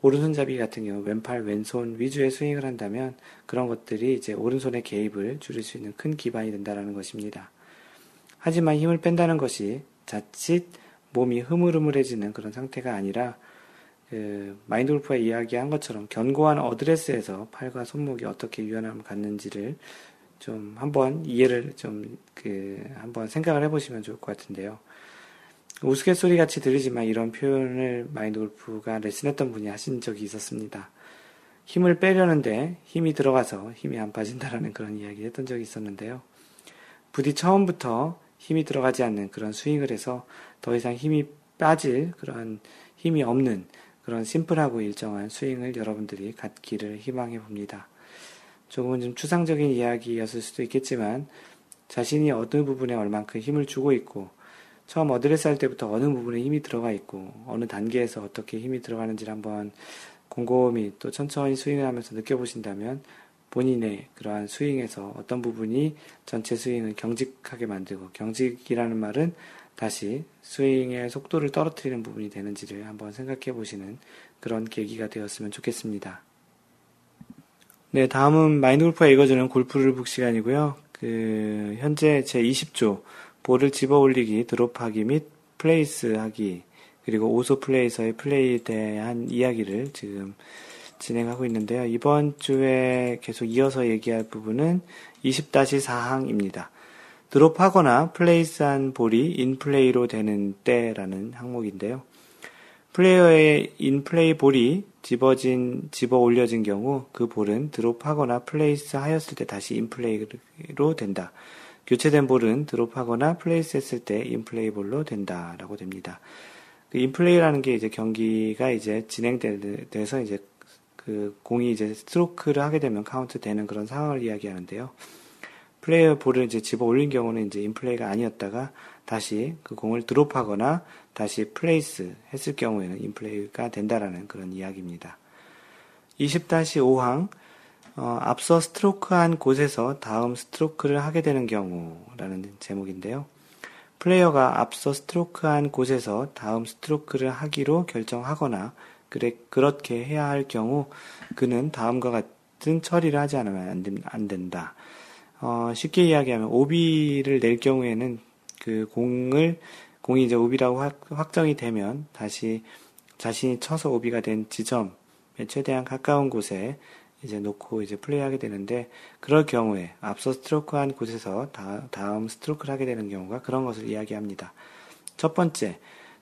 오른손잡이 같은 경우 왼팔, 왼손 위주의 스윙을 한다면 그런 것들이 이제 오른손의 개입을 줄일 수 있는 큰 기반이 된다는 것입니다. 하지만 힘을 뺀다는 것이 자칫 몸이 흐물흐물해지는 그런 상태가 아니라 그 마인드 골프가 이야기한 것처럼 견고한 어드레스에서 팔과 손목이 어떻게 유연함을 갖는지를 좀 한번 이해를 좀 그 한번 생각을 해보시면 좋을 것 같은데요. 우스갯소리 같이 들리지만 이런 표현을 마인드 골프가 레슨했던 분이 하신 적이 있었습니다. 힘을 빼려는데 힘이 들어가서 힘이 안 빠진다라는 그런 이야기 했던 적이 있었는데요. 부디 처음부터 힘이 들어가지 않는 그런 스윙을 해서 더 이상 힘이 빠질 그런 힘이 없는 그런 심플하고 일정한 스윙을 여러분들이 갖기를 희망해 봅니다. 조금은 좀 추상적인 이야기였을 수도 있겠지만 자신이 어느 부분에 얼만큼 힘을 주고 있고 처음 어드레스 할 때부터 어느 부분에 힘이 들어가 있고 어느 단계에서 어떻게 힘이 들어가는지를 한번 곰곰이 또 천천히 스윙을 하면서 느껴보신다면 본인의 그러한 스윙에서 어떤 부분이 전체 스윙을 경직하게 만들고 경직이라는 말은 다시 스윙의 속도를 떨어뜨리는 부분이 되는지를 한번 생각해 보시는 그런 계기가 되었으면 좋겠습니다. 네, 다음은 마인드 골프가 읽어주는 골프 룰북 시간이고요. 그, 현재 제 20조, 볼을 집어 올리기, 드롭하기 및 플레이스 하기, 그리고 오소에서의 플레이에 대한 이야기를 지금 진행하고 있는데요. 이번 주에 계속 이어서 얘기할 부분은 20-4항입니다. 드롭하거나 플레이스한 볼이 인플레이로 되는 때라는 항목인데요. 플레이어의 인플레이 볼이 집어진, 집어 올려진 경우 그 볼은 드롭하거나 플레이스 하였을 때 다시 인플레이로 된다. 교체된 볼은 드롭하거나 플레이스 했을 때 인플레이 볼로 된다 라고 됩니다. 그 인플레이라는 게 이제 경기가 이제 진행돼서 이제 그 공이 이제 스트로크를 하게 되면 카운트 되는 그런 상황을 이야기하는데요. 플레이어 볼을 이제 집어 올린 경우는 이제 인플레이가 아니었다가 다시 그 공을 드롭하거나 다시 플레이스 했을 경우에는 인플레이가 된다라는 그런 이야기입니다. 20-5항 어, 앞서 스트로크한 곳에서 다음 스트로크를 하게 되는 경우라는 제목인데요. 플레이어가 앞서 스트로크한 곳에서 다음 스트로크를 하기로 결정하거나 그래, 그렇게 해야 할 경우 그는 다음과 같은 처리를 하지 않으면 안, 된, 안 된다. 어, 쉽게 이야기하면 오비를 낼 경우에는 그 공을 공이 이제 오비라고 확, 확정이 되면 다시 자신이 쳐서 오비가 된 지점에 최대한 가까운 곳에 이제 놓고 이제 플레이하게 되는데 그럴 경우에 앞서 스트로크한 곳에서 다, 다음 스트로크를 하게 되는 경우가 그런 것을 이야기합니다. 첫 번째,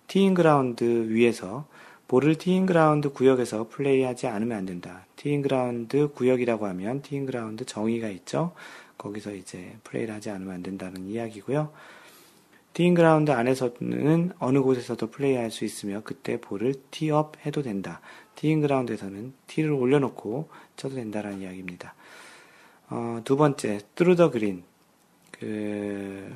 티잉 그라운드 위에서 볼을 티잉 그라운드 구역에서 플레이하지 않으면 안 된다. 티잉 그라운드 구역이라고 하면 티잉 그라운드 정의가 있죠. 거기서 이제 플레이를 하지 않으면 안 된다는 이야기고요. 티잉 그라운드 안에서는 어느 곳에서도 플레이할 수 있으며 그때 볼을 티업 해도 된다. 티잉 그라운드에서는 티를 올려놓고 쳐도 된다는 이야기입니다. 어, 두 번째, through the green. 그,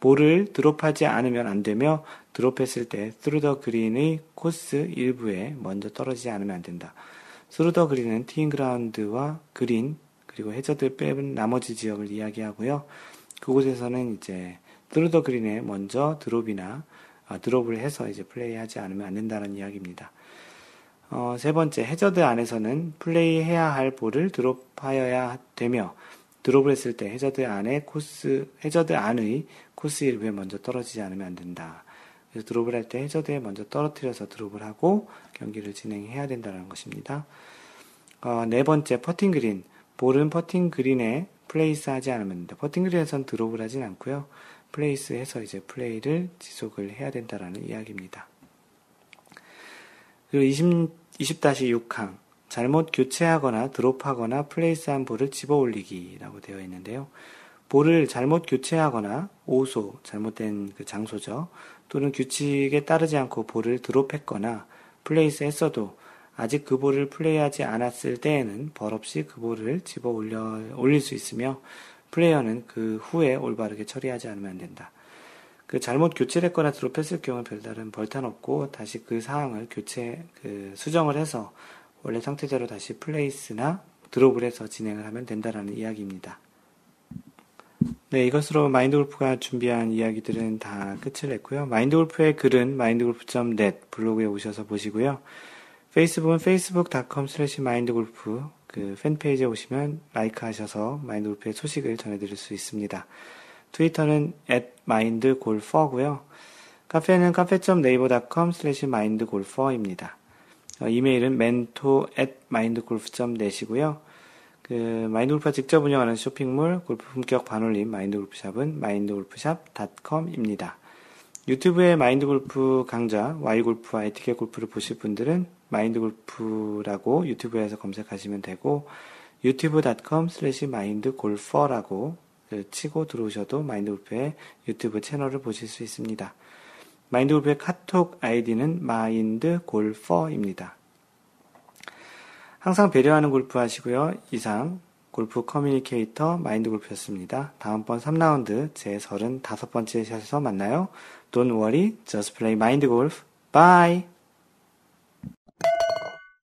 볼을 드롭하지 않으면 안 되며 드롭했을 때 through the green의 코스 일부에 먼저 떨어지지 않으면 안 된다. through the green은 티잉 그라운드와 그린 그리고 해저드 빼은 나머지 지역을 이야기하고요. 그곳에서는 이제 through the green에 먼저 드롭이나 아, 드롭을 해서 이제 플레이하지 않으면 안 된다는 이야기입니다. 어, 세 번째 해저드 안에서는 플레이해야 할 볼을 드롭하여야 되며 드롭을 했을 때 해저드 안에 코스, 해저드 안의 코스 일부에 먼저 떨어지지 않으면 안 된다. 그래서 드롭을 할 때 해저드에 먼저 떨어뜨려서 드롭을 하고 경기를 진행해야 된다는 것입니다. 어, 네 번째, 퍼팅 그린. 볼은 퍼팅 그린에 place 하지 않으면 됩니다. 퍼팅 그린에선 드롭을 하진 않고요. place해서 이제 플레이를 지속을 해야 된다라는 이야기입니다. 그리고 20, 20-6항. 잘못 교체하거나 드롭하거나 place한 볼을 집어 올리기라고 되어 있는데요. 볼을 잘못 교체하거나 오소, 잘못된 그 장소죠. 또는 규칙에 따르지 않고 볼을 드롭했거나 place 했어도 아직 그 볼을 플레이하지 않았을 때에는 벌 없이 그 볼을 집어 올려, 올릴 수 있으며 플레이어는 그 후에 올바르게 처리하지 않으면 안 된다. 그 잘못 교체를 했거나 드롭했을 경우 별다른 벌탄 없고 다시 그 사항을 교체, 그 수정을 해서 원래 상태대로 다시 플레이스나 드롭을 해서 진행을 하면 된다라는 이야기입니다. 네, 이것으로 마인드 골프가 준비한 이야기들은 다 끝을 냈고요. 마인드 골프의 글은 mindgolf.net 블로그에 오셔서 보시고요. 페이스북은 facebook.com slash mindgolf 그 팬페이지에 오시면 like 하셔서 마인드 골프의 소식을 전해드릴 수 있습니다. 트위터는 at mindgolfer고요. 카페는 cafe.naver.com slash mindgolfer입니다. 어, 이메일은 mentor at mindgolf.net이고요. 그 마인드 골프가 직접 운영하는 쇼핑몰 골프 품격 반올림 마인드 골프샵은 mindgolfshop.com입니다. 유튜브에 마인드 골프 강좌 Y 골프와 에티켓 골프를 보실 분들은 마인드 골프라고 유튜브에서 검색하시면 되고 youtube.com slash mindgolfer라고 치고 들어오셔도 마인드 골프의 유튜브 채널을 보실 수 있습니다. 마인드 골프의 카톡 아이디는 mindgolfer입니다. 항상 배려하는 골프 하시고요. 이상 골프 communicator 마인드 골프였습니다. 다음번 3라운드 제 35번째 샷에서 만나요. Don't worry, just play mind golf. Bye!